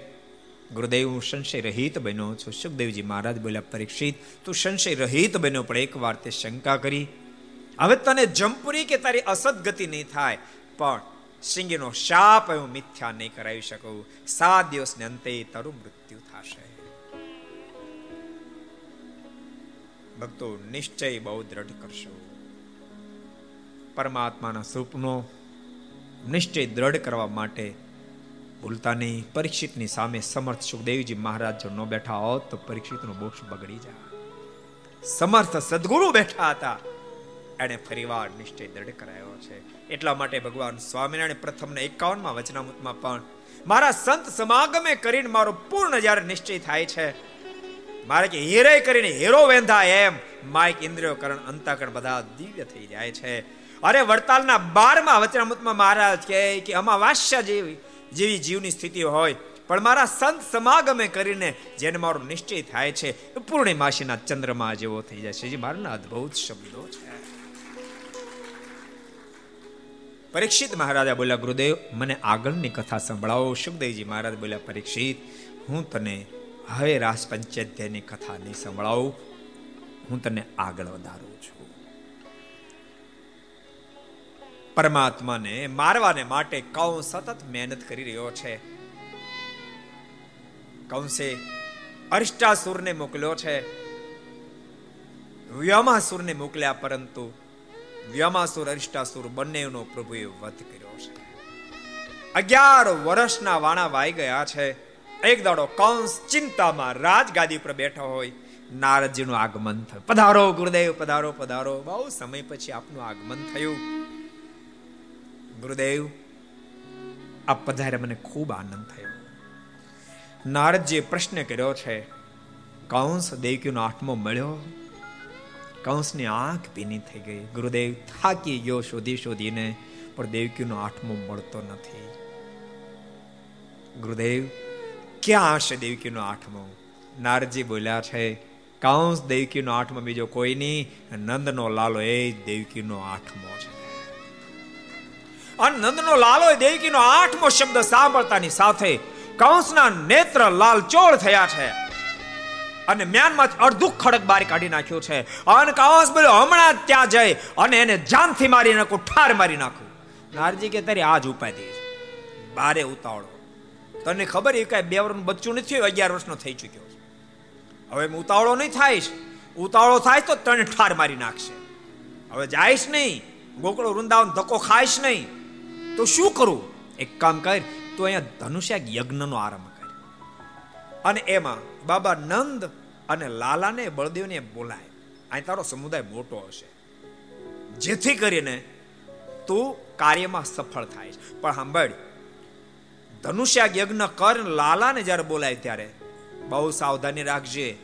ગુરુદેવ, હું સંશય રહિત બન્યો છું. સુખદેવજી મહારાજ બોલ્યા, પરીક્ષિત, તું સંશય રહિત બન્યો. પણ એક વાર તે શંકા કરી હવે તને જંપની કે તારી અસદ ગતિ નહીં થાય? પણ સિંગીનો શાપ હું મિથ્યા નહીં કરાવી શકું. સાત દિવસને અંતે તારું મૃત્યુ થશે. ભક્તો, નિશ્ચય બહુ દ્રઢ કરશો. પરમાત્માના સુપનો નિશ્ચય દ્રઢ કરવા માટે ભૂલતા નહીં. પરીક્ષિતની સામે સમર્થ સુખદેવજી મહારાજ જો ન બેઠા હોત તો પરીક્ષિતનો મોક્ષ બગડી જાય. સમર્થ સદગુરુ બેઠા હતા. એને ફરીવાર નિશ્ચય દ્રઢ કરાયો છે. એટલા માટે ભગવાન સ્વામિનારાયણ પ્રથમના એકાવનમાં વચનામૃતમાં પણ, મારા સંત સમાગમે કરીને મારો પૂર્ણ જ્યારે નિશ્ચય થાય છે, મારે કે હીરે કરીને હીરો વેંધા એમ માઇક ઇન્દ્રિયો કરણ અંતાકરણ બધા દિવ્ય થઈ જાય છે. અરે વડતાલના બારમાં વચનામૃતમાં મહારાજ કહે કે, અમાવાસ્યા જેવી જેવી જીવની સ્થિતિ હોય, પણ મારા સંત સમાગમે કરીને જેને મારો નિશ્ચય થાય છે પૂર્ણિમાસીના ચંદ્રમાં જેવો થઈ જાય છે. જે મારના અદ્ભુત શબ્દો છે. પરીક્ષિત મહારાજા બોલ્યા, ગુરુદેવ, મને આગળની કથા સંભળાવો, સુખદેવજી મહારાજ બોલ્યા, પરીક્ષિત, હું તને હવે રાસ પંચાયતની કથા નહીં સંભળાવું. હું તને આગળ વધારું છું. પરમાત્માને મારવાને માટે કૌ સતત મહેનત કરી રહ્યો છે. કૌંસે અરિષ્ટાસુરને મોકલ્યો છે. વ્યોમાસુરને મોકલ્યા, પરંતુ વ્યોમાસુર અરિષ્ટાસુર બંનેનો પ્રભુએ વધ કર્યો છે. અગિયાર વર્ષના વાણા વાઈ ગયા છે. એક દાડો કંસ ચિંતામાં રાજગાદી પર બેઠો હોય, નારદજીનું આગમન થયું. પધારો, ગુરુદેવ, પધારો પધારો. બહુ સમય પછી આપનું આગમન થયું. ગુરુદેવ આ પધારે મને ખૂબ આનંદ થયો. નારદજીએ પ્રશ્ન કર્યો છે, કંસ દેવકીનો આઠમો મળ્યો? કંસની આંખ ભીની થઈ ગઈ. ગુરુદેવ થાકી ગયો શોધી શોધીને, પણ દેવકીનો આઠમો મળતો નથી. ગુરુદેવ, ક્યાં હશે દેવકીનો આઠમો? નારજી બોલ્યા છે, કંસ દેવકીનો આઠમો, બીજો કોઈ નહીં, નંદનો લાલો એ દેવકીનો આઠમો છે. અને નંદનો લાલો દેવકીનો આઠમો શબ્દ સાંભળતાની સાથે કંસના નેત્ર લાલ ચોળ થયા છે. અને મ્યાનમાં અડધું ખડક બહાર કાઢી નાખ્યું છે. અને કાવસ બોલ્યો હમણાં ત્યાં જઈ અને એને જાનથી મારી નાખું, ઠાર મારી નાખું. નારજી કે, તારી આજ ઉપાધિ બારે ઉતાવળો. તને ખબર એ કઈ બે વર્ષનું બચ્ચું નથી અગિયાર વર્ષનો થઈ ચુક્યો હવે ઉતાવળો નહીં થાઈશ ઉતાવળો થાય તો તને ઠાર મારી નાખશે. હવે જાઈશ નહીં. ગોકળો વૃંદાવન ધક્કો ખાઈશ નહીં. તો શું કરું? એક કામ કર, તો અહીંયા ધનુષ્યા યજ્ઞનો આરંભ કર. અને એમાં બાબા નંદ અને લાલાને બળદેવને બોલાય. અહીં તારો સમુદાય મોટો હશે. જેથી કરીને તું કાર્યમાં સફળ થાય છે. પણ સાંભળ ધનુષ્યા યજ્ઞ કર, લાલાને જ્યારે બોલાય ત્યારે બહુ સાવધાની રાખજે.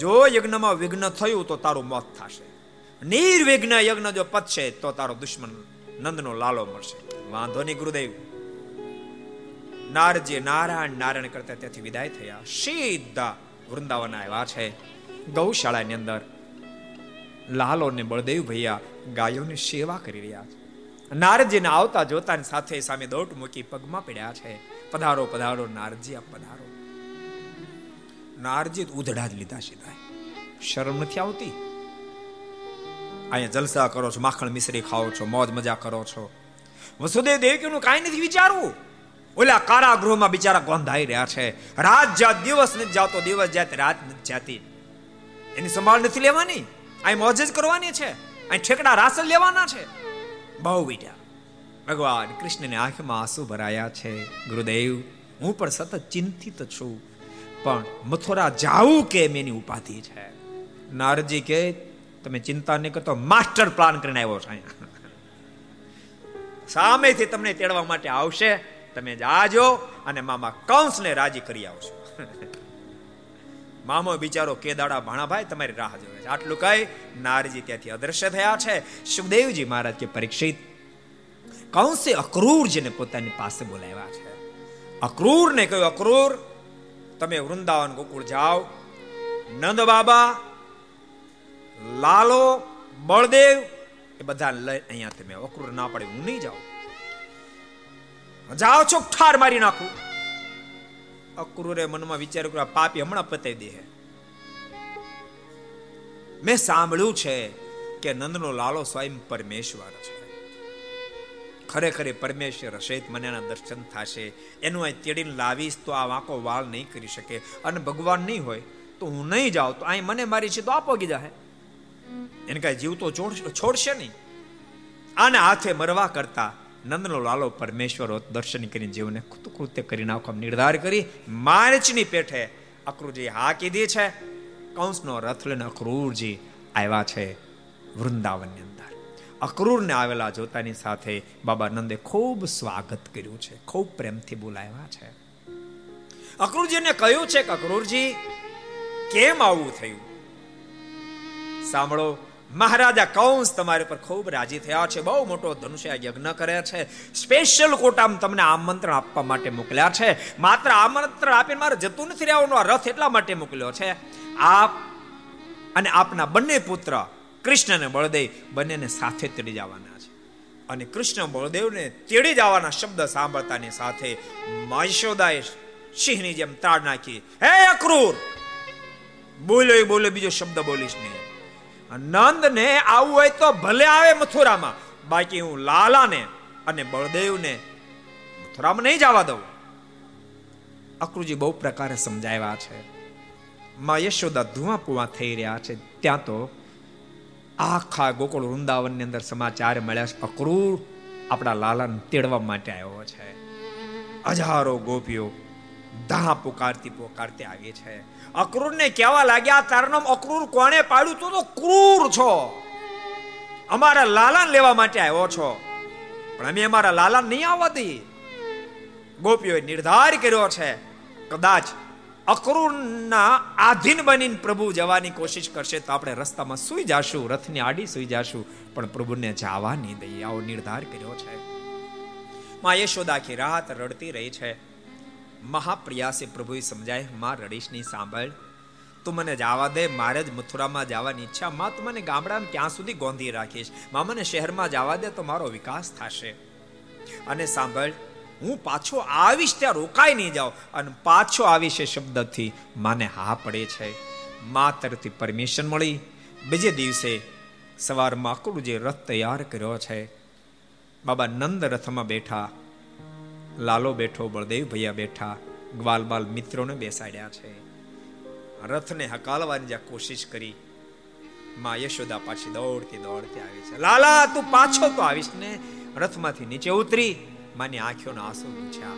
જો યજ્ઞમાં વિઘ્ન થયું તો તારું મોત થશે. નિર્વિઘ્ન યજ્ઞ જો પતશે તો તારો દુશ્મન નંદનો લાલો મળશે. વાંધો નહીં, ગુરુદેવ. નારજી નારાયણ નારાયણ કરતા ત્યાંથી વિદાય થયા. સીધા વૃંદાવન આવ્યા છે ગૌશાળાની અંદર. લાલો ને બળદેવ ભૈયા ગાયોની સેવા કરી રહ્યા છે. નારજીને આવતા જોતાની સાથે સામે દોટ મૂકી પગમાં પડ્યા છે. પધારો પધારો, નારજી આ પધારો. નારજી ઉધડા જ લીધા સીધા. શરમ નથી આવતી? અહીંયા જલસા કરો છો, માખણ મિશ્રી ખાઓ છો, મોજ મજા કરો છો. વસુદેવ દેવકીનું કાંઈ નથી વિચારવું. ઓલા કારાગૃહમાં બિચારા ગોંધાઈ રહ્યા છે. રાત જાત દિવસ નથી જાતો, દિવસ જાત રાત નથી જાતી. એની સંભાળ નથી લેવાની. અહીં મોજ જ કરવાની છે. અહીં ઠેકડા રાસલ લેવાના છે. બહુ બીજા ભગવાન કૃષ્ણની આંખમાં આંસુ ભરાયા છે. ગુરુદેવ, હું પણ સતત ચિંતિત છું. પણ મથુરા જાવું કેમ એની ઉપાધિ છે? નારજી કે, તમે ચિંતા નહીં કરતો, માસ્ટર પ્લાન કરીને આવ્યો છે સામેથી તમને તેડવા માટે આવશે. તમે જાજો અને મામા કંસને રાજી કરી આવશો. *laughs* મામો બિચારો કેદાડા ભાણાભાઈ તમારી રાહ જોવે છે. આટલું કઈ નારજી ત્યાંથી અદ્રશ્ય થયા છે. સુખદેવજી મહારાજ કે પરીક્ષિત, કંસે અક્રૂરજીને પોતાની પાસે બોલાવ્યા છે. અક્રૂરને કહ્યું, અક્રૂર, તમે વૃંદાવન ગોકુળ જાઓ. નંદ બાબા, લાલો, બળદેવ, એ બધા લઈ અહીંયા તમે અક્રૂર ના પડે, હું નહીં જાઉં. જાઓ છો ઠાર મારી નાખું. અક્રૂરે મનમાં વિચાર કર્યો પાપી હમણાં પતાવી દે મેં સાંભળ્યું છે કે નંદનો લાલો સ્વયં પરમેશ્વર છે. ખરેખર પરમેશ્વર હશે મને એના દર્શન થશે. એનું અહીં તેડીને લાવીશ તો આ વાંકો વાળ નહીં કરી શકે. અને ભગવાન નહીં હોય તો હું નહીં જાઉં તો અહીં મને મારી છે તો આપો કીધા હે. એને કાંઈ જીવ તો છોડશે નહીં. આને હાથે મરવા કરતા નંદનો લાલો પરમેશ્વર દર્શન કરીને જીવને કૃત્ય કરી નાખવા નિર્ધાર કરી માર્ચની પેઠે અક્રુરજી હા કીધી છે, કંસનો રથ લઈને અક્રૂરજી આવ્યા છે વૃંદાવનની અંદર. અક્રૂરને આવેલા જોતાની સાથે બાબા નંદે ખૂબ સ્વાગત કર્યું છે, ખૂબ પ્રેમથી બોલાવ્યા છે. અક્રૂરજીને કહ્યું છે કે, અક્રૂરજી, કેમ આવું થયું? સાંભળો મહારાજા કૌંસ તમારી પર ખૂબ રાજી થયા છે. બહુ મોટો ધનુષ્ય યજ્ઞ કરે છે. સ્પેશિયલ કોટામાં તમને આમંત્રણ આપવા માટે મોકલ્યા છે. માત્ર આમંત્રણ આપીને મારે જતું નથી રહેવાનું. આ રથ એટલા માટે મોકલ્યો છે. આપ અને આપના બંને પુત્ર કૃષ્ણને બળદેવ બંનેને સાથે તેડી જવાના છે. અને કૃષ્ણ બળદેવને તેડી જવાના શબ્દ સાંભળતાની સાથે મયશોદાએ સિંહની જેમ તાળ નાખી, હે અક્રૂર! બોલો એ બોલો બીજો શબ્દ બોલીશ નહીં. નંદ ને આવું હોય તો ભલે આવે મથુરામાં. બાકી હું લાલાને અને બળદેવને મથુરામાં નહીં જવા દઉં. અક્રુજી બહુ પ્રકારે સમજાવ્યા છે. માં યશોદા ધુઆ પુવા થઈ રહ્યા છે. ત્યાં તો આખા ગોકુળ વૃંદાવનની અંદર સમાચાર મળ્યા છે. અક્રૂર આપણા લાલાને તેડવા માટે આવ્યો છે. હજારો ગોપીઓ ધા પુકારતી પુકારતી આવી છે. અક્રૂર કહેવા લાગ્યા તારું નામ અક્રૂર કોણે પાડ્યું? તું તો ક્રૂર છો. અમારા લાલા લેવા માટે આવ્યો છો. પણ અમે અમારા લાલા નહીં આવવા દઈએ. ગોપીઓએ નિર્ધાર કર્યો છે. કદાચ અક્રૂરના આધીન બનીને પ્રભુ જવાની કોશિશ કરશે તો આપણે રસ્તામાં સુઈ જાશું, રથની આડી સુઈ જાશું, પણ પ્રભુને જવા નહીં દઈએ. આવો નિર્ધાર કર્યો છે. માં યશોદા આખી રાત રડતી રહી છે. મહાપ્રિયાસે પ્રભુએ સમજાય, માં રડીશની સાંભળ. તું મને જવા દે. મારે જ મથુરામાં જવાની ઈચ્છા. માં તું મને ગામડામાં ક્યાં સુધી ગોંધી રાખીશ? માં મને શહેરમાં જવા દે તો મારો વિકાસ થશે. અને સાંભળ, હું પાછો આવીશ ત્યાં રોકાઈ નહીં જાઉં. અને પાછો આવીશ એ શબ્દથી માને હા પડે છે. મા તરફથી પરમિશન મળી. બીજે દિવસે સવારમાં આકડું જે રથ તૈયાર કર્યો છે, બાબા નંદ રથમાં બેઠા લાલો બેઠો, બળદેવ ભૈયા બેઠા ગ્વાલ બાલ મિત્રોને બેસાડ્યા છે. રથને હકાલવાની જ્યાં કોશિશ કરી, માં યશોદા પાછી દોડતી દોડતી આવી છે. લાલા, તું પાછો તો આવીશ ને? રથમાંથી નીચે ઉતરી. માની આંખોના આંસુ પૂછ્યા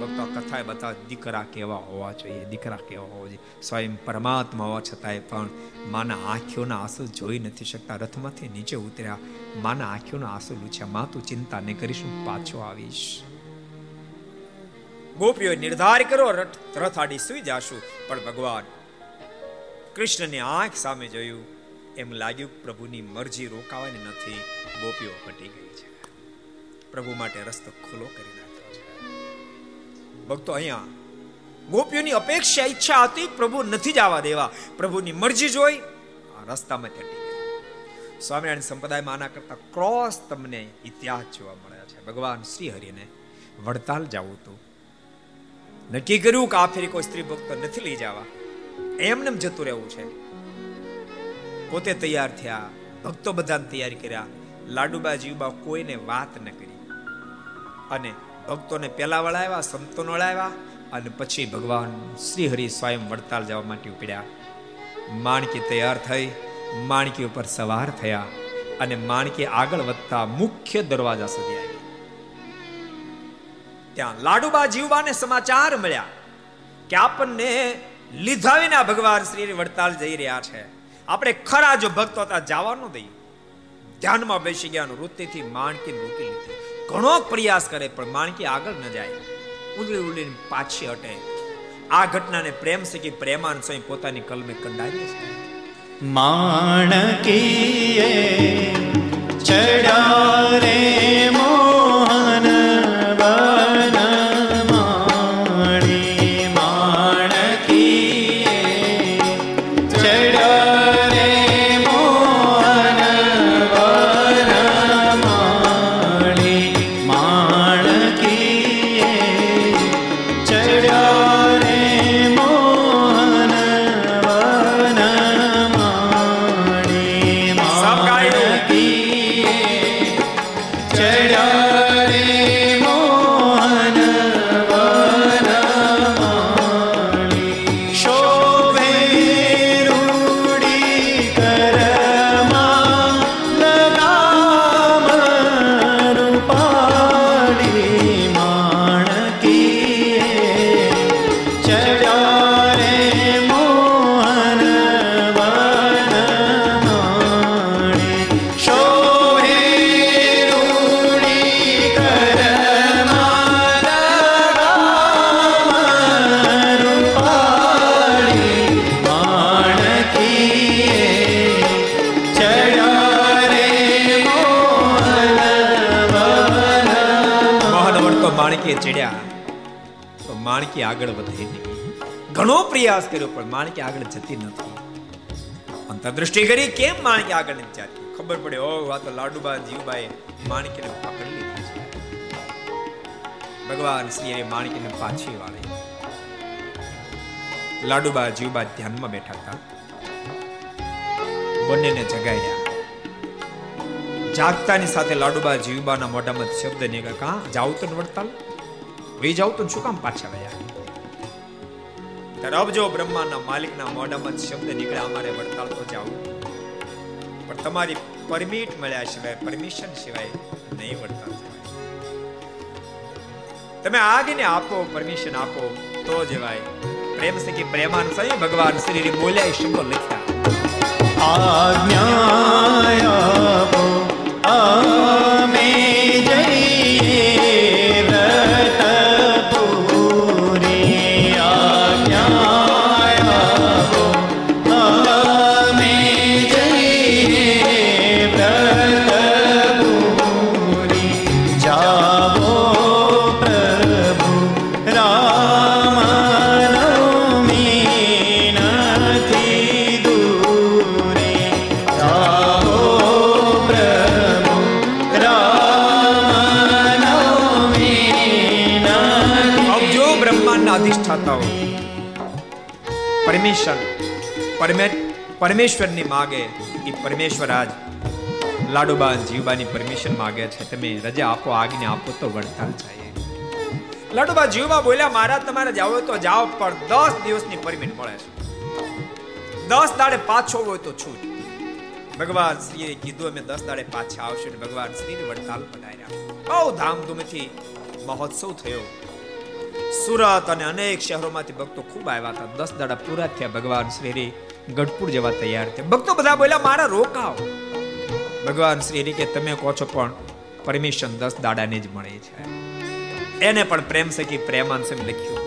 ભક્તો કથાએ બતાવ, દીકરા કેવા હોવા જોઈએ, દીકરા કેવા હોવા જોઈએ. સ્વયં પરમાત્મા હોવા છતાંય પણ માના આંખોના આંસુ જોઈ નથી શકતા. રથમાંથી નીચે ઉતર્યા, માના આંખોના આંસુ લૂછ્યા. માં, તું ચિંતા નહીં કરીશ, હું પાછો આવીશ. ગોપીઓ નિર્ધાર કરો રથ આડી સુઈ જાશું. પણ ભગવાન કૃષ્ણની આંખ સામે જોયું. એમ લાગ્યું પ્રભુની મરજી રોકાવાની નથી. ગોપીઓ હટી ગઈ છે. પ્રભુ માટે રસ્તો ખુલ્લો કરી નાખ્યો છે. ભક્તો, અહીંયા ગોપીઓની અપેક્ષા, ઈચ્છા હતી પ્રભુ નથી જવા દેવા. પ્રભુની મરજી જોઈ, આ રસ્તામાં હટી ગઈ. સ્વામિનારાયણ સંપ્રદાયમાં આના કરતા ક્રોસ તમને ઇતિહાસ જોવા મળ્યા છે. ભગવાન શ્રી હરિને વડતાલ જવું હતું. નક્કી કર્યું કે આ ફેરી કોઈ સ્ત્રી ભક્ત નથી લઈ જવા. એમને જતું રહેવું છે. પોતે તૈયાર થયા, ભક્તો બધાને તૈયાર કર્યા. લાડુબા જીવબા કોઈને વાત ન કરી. અને ભક્તોને પેલા વળાવ્યા, સંતોને વળાવ્યા અને પછી ભગવાન શ્રી હરિ સ્વયં વડતાલ જવા માટે ઉપડ્યા. માણકી તૈયાર થઈ, માણકી ઉપર સવાર થયા અને માણકી આગળ વધતા મુખ્ય દરવાજા સુધી આવી ત્યાં લાડુબા જીવબાને સમાચાર મળ્યા કે આપણને લીધા વિના ભગવાન શ્રી વડતાલ જઈ રહ્યા છે. આપણે ખરા જો ભક્તો હતા, જવાનું દઈએ ધ્યાનમાં બેસી ગયા વૃત્તિથી માણકી મૂકી લીધી. ઘણો પ્રયાસ કરે, પણ માણકી આગળ ન જાય. ઉડલી ઉડલીને પાછી હટે. આ ઘટનાને પ્રેમ શીખી પ્રેમાન સ્વયં પોતાની કલમે કંડારી છે. માણકીએ ચડા રે પ્રયાસ કર્યો પણ માણકી આગળ જતી નથી અંતરદૃષ્ટિ કરી કેમ માણકી આગળ નથી જતી? ખબર પડે ઓ આ લાડુબા, જીવબાએ માણકીને પકડી લીધી છે. ભગવાન શ્રીએ માણકીને પાછી વાળી. લાડુબા, જીવબા ધ્યાનમાં બેઠા હતા. બંનેને જગાડ્યા. જાગતાની સાથે લાડુબા, જીવબાના મોઢામાં શબ્દ નીકળે કા? જાવ તો વડતાલ? વે જાવ તો શું કામ પાછા વયા? ત્યારે અબજો બ્રહ્માના માલિકના મોઢામાં શબ્દ નીકળે, અમારે વડતાલ તો જાવું. પણ તમારી પરમિટ મળ્યા સિવાય, પરમિશન સિવાય નહીં વડતાલ જવાય. તમે આજ્ઞા આપો, પરમિશન આપો, તો જવાય. પ્રેમ સખી પ્રેમાન સહી ભગવાન શ્રી બોલ્યા એ શબ્દો લખ્યા. આજ્ઞા આપો અમે પરમેશ્વર. પરમે પરમેશ્વરની માગે એ પરમેશ્વર આજ લાડુબા જીવબાની પરમિશન માગે છે. તમે રજા આપો આજ્ઞા આપો તો વડતાલ જાય લાડુબા જીવબા બોલ્યા, મહારાજ, તમારે જાવ તો જાઓ, પણ દસ દિવસની પરમિટ મળે છે. દસ દાડે પાછો હોય તો છૂટ. ભગવાન શ્રીએ કીધું, અમે દસ દાડે પાછા આવશે ભગવાન ભગવાન શ્રીને વડતાલ પધાર્યા બહુ ધામધૂમથી મહોત્સવ થયો. સુરત અને અનેક શહેરોમાંથી ભક્તો ખૂબ આવ્યા હતા. દસ દાડા પૂરા થયા ભગવાન શ્રી ગઢપુર જવા તૈયાર થયા. ભક્તો બધા બોલ્યા, મારા રોકાવ ભગવાન શ્રી કે, તમે કહો છો પણ પરમિશન દસ દાડાને જ મળે છે. એને પણ પ્રેમ સખી પ્રેમાંશ લખ્યું.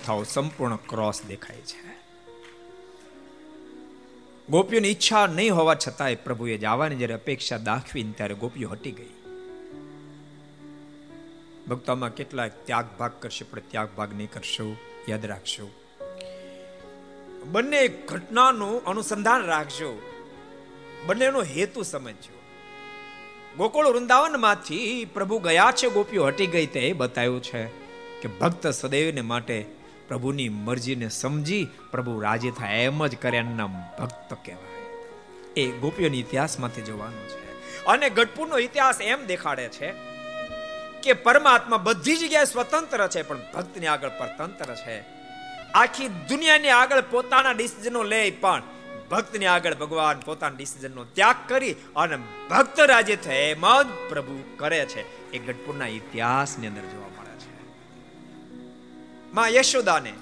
કથાઓ સંપૂર્ણ ક્રોસ દેખાય છે. ગોપીઓની ઈચ્છા નહીં હોવા છતાંય પ્રભુએ જવાની જ્યારે અપેક્ષા દાખવી ત્યારે ગોપીઓ હટી ગઈ. ભક્તોમાં કેટલાક ત્યાગ ભાગ કરશે, પણ ત્યાગ ભાગ નહીં કરશો, યાદ રાખશો બંને ઘટનાનું અનુસંધાન રાખજો. બંનેનો હેતુ સમજજો. ગોકુળ વૃંદાવનમાંથી પ્રભુ ગયા છે, ગોપીઓ હટી ગઈ તે બતાવ્યું છે કે ભક્ત સદૈવને માટે પ્રભુની મરજીને સમજી પ્રભુ રાજી થાય એમ જ કરે એમના ભક્ત કહેવાય. એ ગોપીઓની ઇતિહાસમાંથી જોવાનું છે. અને ગઢપુરનો ઇતિહાસ એમ દેખાડે છે કે પરમાત્મા બધી જગ્યાએ સ્વતંત્ર છે, પણ ભક્તની આગળ પરતંત્ર છે. આખી દુનિયાની આગળ પોતાના ડિસિઝનો લે પણ ભક્તને આગળ ભગવાન પોતાના ડિસિઝનનો ત્યાગ કરી અને ભક્ત રાજે થાય એમ જ પ્રભુ કરે છે. એ ગઢપુરના ઇતિહાસની અંદર જોવા માં યશોદાને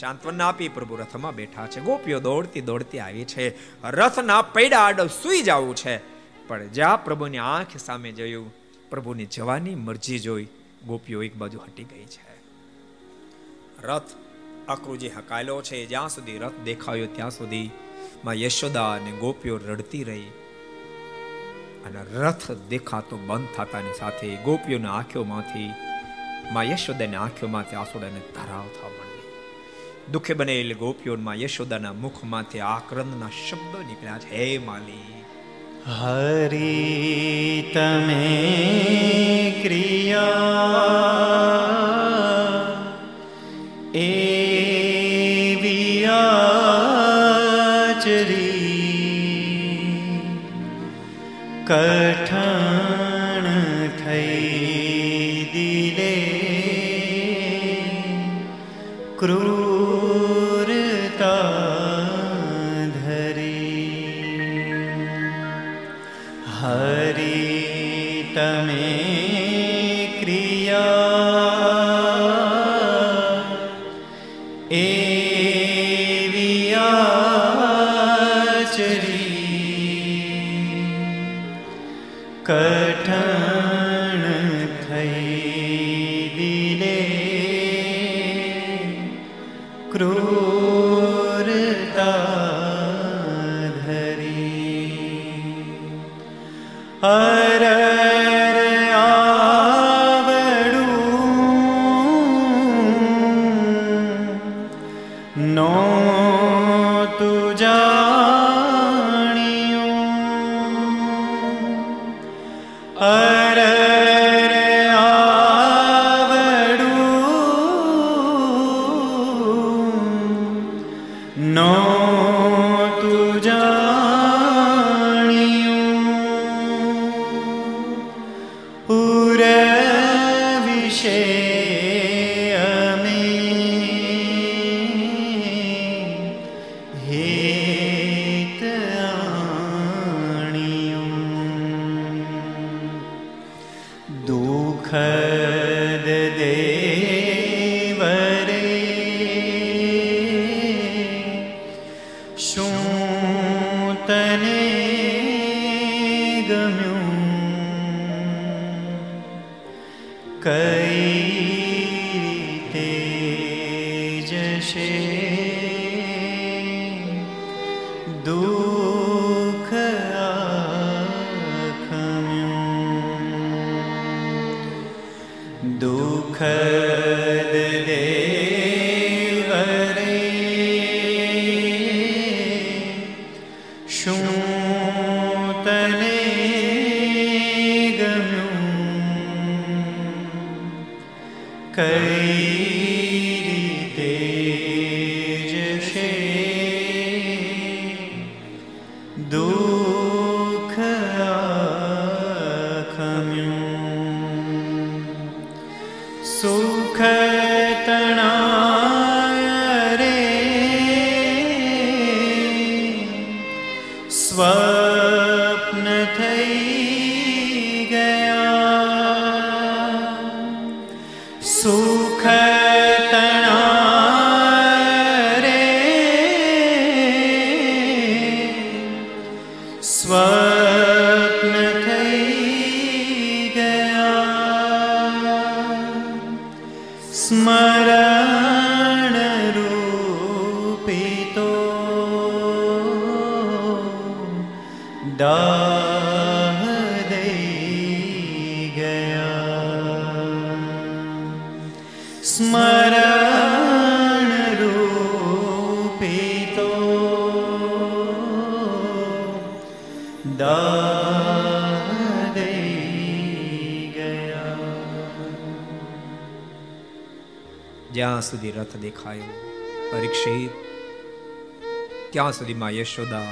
સાંત્વના આપી પ્રભુ રથમાં બેઠા છે. ગોપીઓ દોડતી દોડતી આવી છે. રથના પૈડા આડો સુઈ જવું છે. પણ જ્યાં પ્રભુની આંખ સામે જોયું, પ્રભુની જવાની મરજી જોઈ ગોપીઓ એક બાજુ હટી ગઈ છે. રથ આકૃજી હકાયેલો છે, જ્યાં સુધી રથ દેખાયો ત્યાં સુધી માં યશોદા અને ગોપીઓ રડતી રહી અને રથ દેખાતો બંધ થતાની સાથે ગોપીઓના આંખોમાંથી માં યશોદાની આંખોમાંથી આંસુડાને ધરાવ થવા માંડી દુઃખે બનેલ ગોપીઓમાં યશોદાના મુખમાંથી આક્રંદના શબ્દો નીકળ્યા છે હે માલી હરી તમે ક્રિયા એવી આચરી કઠણ क्रूर જ્યાં સુધી રથ દેખાયો, પરીક્ષિત, ત્યાં સુધીમાં યશોદા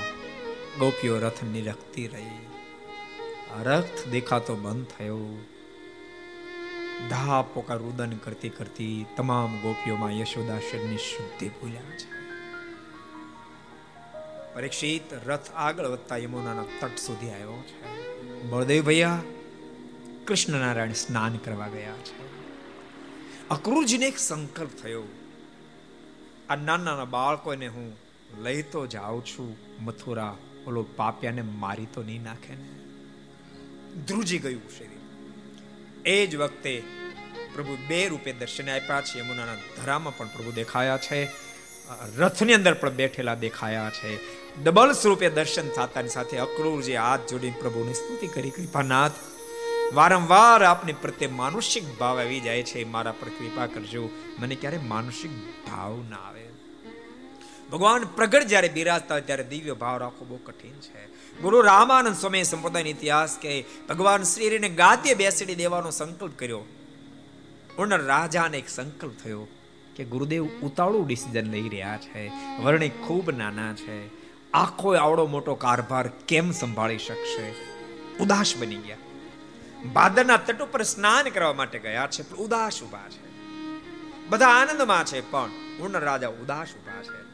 ગોપીઓ રથ નિરખતી રહી. રથ દેખાતો બંધ થયો. ધા પોકાર ઉદન કરતી કરતી તમામ ગોપીઓમાં યશોદા શરની શુદ્ધિ ભૂલ્યા છે. પરીક્ષિત રથ આગળ વધતા યમુનાના તટ સુધી આવ્યો છે. બળદેવ ભૈયા કૃષ્ણ નારાયણ સ્નાન કરવા ગયા છે. અક્રુરજીને એક સંકલ્પ થયો. આ નાના નાના બાળકોને હું લઈ તો જાઉં છું. મથુરા ઓલો પાપ્યાને મારી તો નહીં નાખે ને. ધ્રુજી ગયું શરીર. એ જ વખતે પ્રભુ બે રૂપે દર્શન આપ્યા છે. યમુનાના ધરામાં પણ પ્રભુ દેખાયા છે. રથની અંદર પણ બેઠેલા દેખાયા છે. ડબલ સ્વરૂપે દર્શન થતાની સાથે અક્રૂરજી હાથ જોડીને પ્રભુની સ્તુતિ કરી, કૃપાનાથ, વારંવાર આપની પ્રત્યે માનુષિક ભાવ આવી જાય છે. મારા પર કૃપા કરજો. મને ક્યારે માનુષિક ભાવ ના આવે. ભગવાન પ્રગટ જ્યારે બિરાજતા ત્યારે દિવ્ય ભાવ રાખવો બહુ કઠિન છે. ગુરુ રામાનંદ સ્વામી સંપ્રદાયનો ઇતિહાસ કે ભગવાન શ્રીને ગાદીએ બેસીડી દેવાનો સંકલ્પ કર્યો. પણ રાજાને એક સંકલ્પ થયો કે ગુરુદેવ ઉતાળું ડિસિઝન લઈ રહ્યા છે. વર્ણિ ખૂબ નાના છે. આખો આવડો મોટો કારભાર કેમ સંભાળી શકશે? ઉદાસ બની ગયા. ભાદરના તટ ઉપર સ્નાન કરવા માટે ગયા છે, પણ ઉદાસ ઊભા છે. બધા આનંદમાં છે, પણ પૂર્ણ રાજા ઉદાસ ઊભા છે.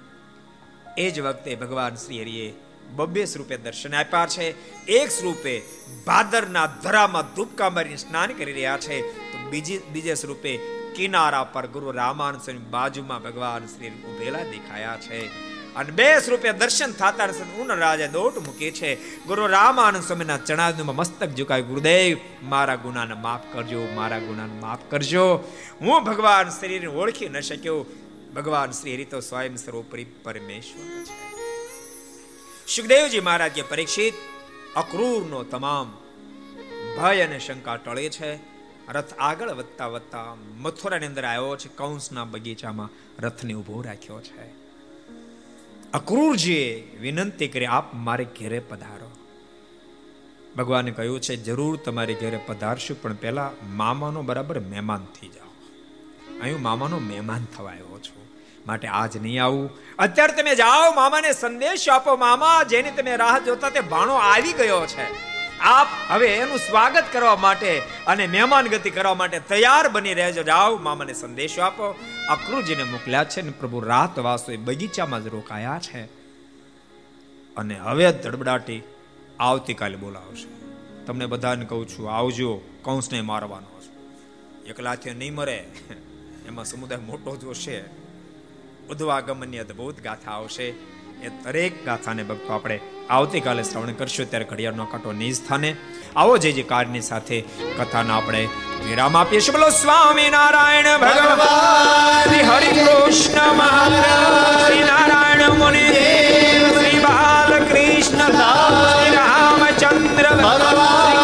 એ જ વખતે ભગવાન શ્રી હરિએ બબ્બે સ્વરૂપે દર્શન આપ્યા છે. એક સ્વરૂપે ભાદરના ધરામાં ધૂપકા મારીને સ્નાન કરી રહ્યા છે. તો બીજી, બીજે સ્વરૂપે કિનારા પર ગુરુ રામાનંદ બાજુમાં ભગવાન શ્રી ઉભેલા દેખાયા છે. અને બે સ્વરૂપે દર્શન થતા ઉન રાજા દોટ મૂકે છે. ગુરુ રામાનંદ સ્વામીના ચણાદમાં મસ્તક ઝુકાય ગુરુદેવ, મારા ગુનાને માફ કરજો, મારા ગુનાને માફ કરજો. હું ભગવાન શરીરને ઓળખી ન શક્યો. ભગવાન શ્રી હરિ તો સ્વયં સર્વોપરી પરમેશ્વર છે. સુખદેવજી મહારાજ કે પરીક્ષિત, અક્રૂરનો તમામ ભય અને શંકા ટળે છે. રથ આગળ વધતા વધતા મથુરાની અંદર આવ્યો છે, કૌંસના બગીચામાં રથને ઊભો રાખ્યો છે. અક્રૂરજીએ વિનંતી કરી, આપ મારે ઘેરે પધારો. ભગવાને કહ્યું છે, જરૂર તમારી ઘેરે પધારશું, પણ પહેલા મામાનો બરાબર મહેમાન થઈ જાઓ. અહીં મામાનો મહેમાન થવા આવ્યો છું, માટે આજ નહીં આવું. અત્યારે તમે જાઓ, મામાને સંદેશ આપો, મામા, જેની તમે રાહ જોતા તે ભાણો આવી ગયો છે. આપ હવે એનું સ્વાગત કરવા માટે અને મહેમાન ગતિ કરવા માટે તૈયાર બની રહેજો. જાઓ, મામાને સંદેશો આપો. અક્રુજીને મોકલ્યા છે ને પ્રભુ રાત વાસો એ બગીચામાં જ રોકાયા છે. અને હવે ધડબડાટી આવતીકાલે બોલાવશે. તમને બધાને કહું છું, આવજો, કૌંસને મારવાનો છે એકલાથી નહીં મરે. એમાં સમુદાય મોટો જોશે. ઉદ્વાગમનની અદભુત ગાથા આવશે. એ દરેક ગાથાને ભક્તો આપણે આવતીકાલે શ્રવણ કરશું. ત્યારે ઘડિયાળનો કાંટો નિજ સ્થાને. આવો જે જે કારની સાથે કથાના આપણે વિરામ આપીએ છીએ. બોલો, સ્વામી નારાયણ ભગવાન હરિ કૃષ્ણ મહારાજ નારાયણ મુનિ દેવ શ્રી બાલકૃષ્ણ રામચંદ્ર ભગવાન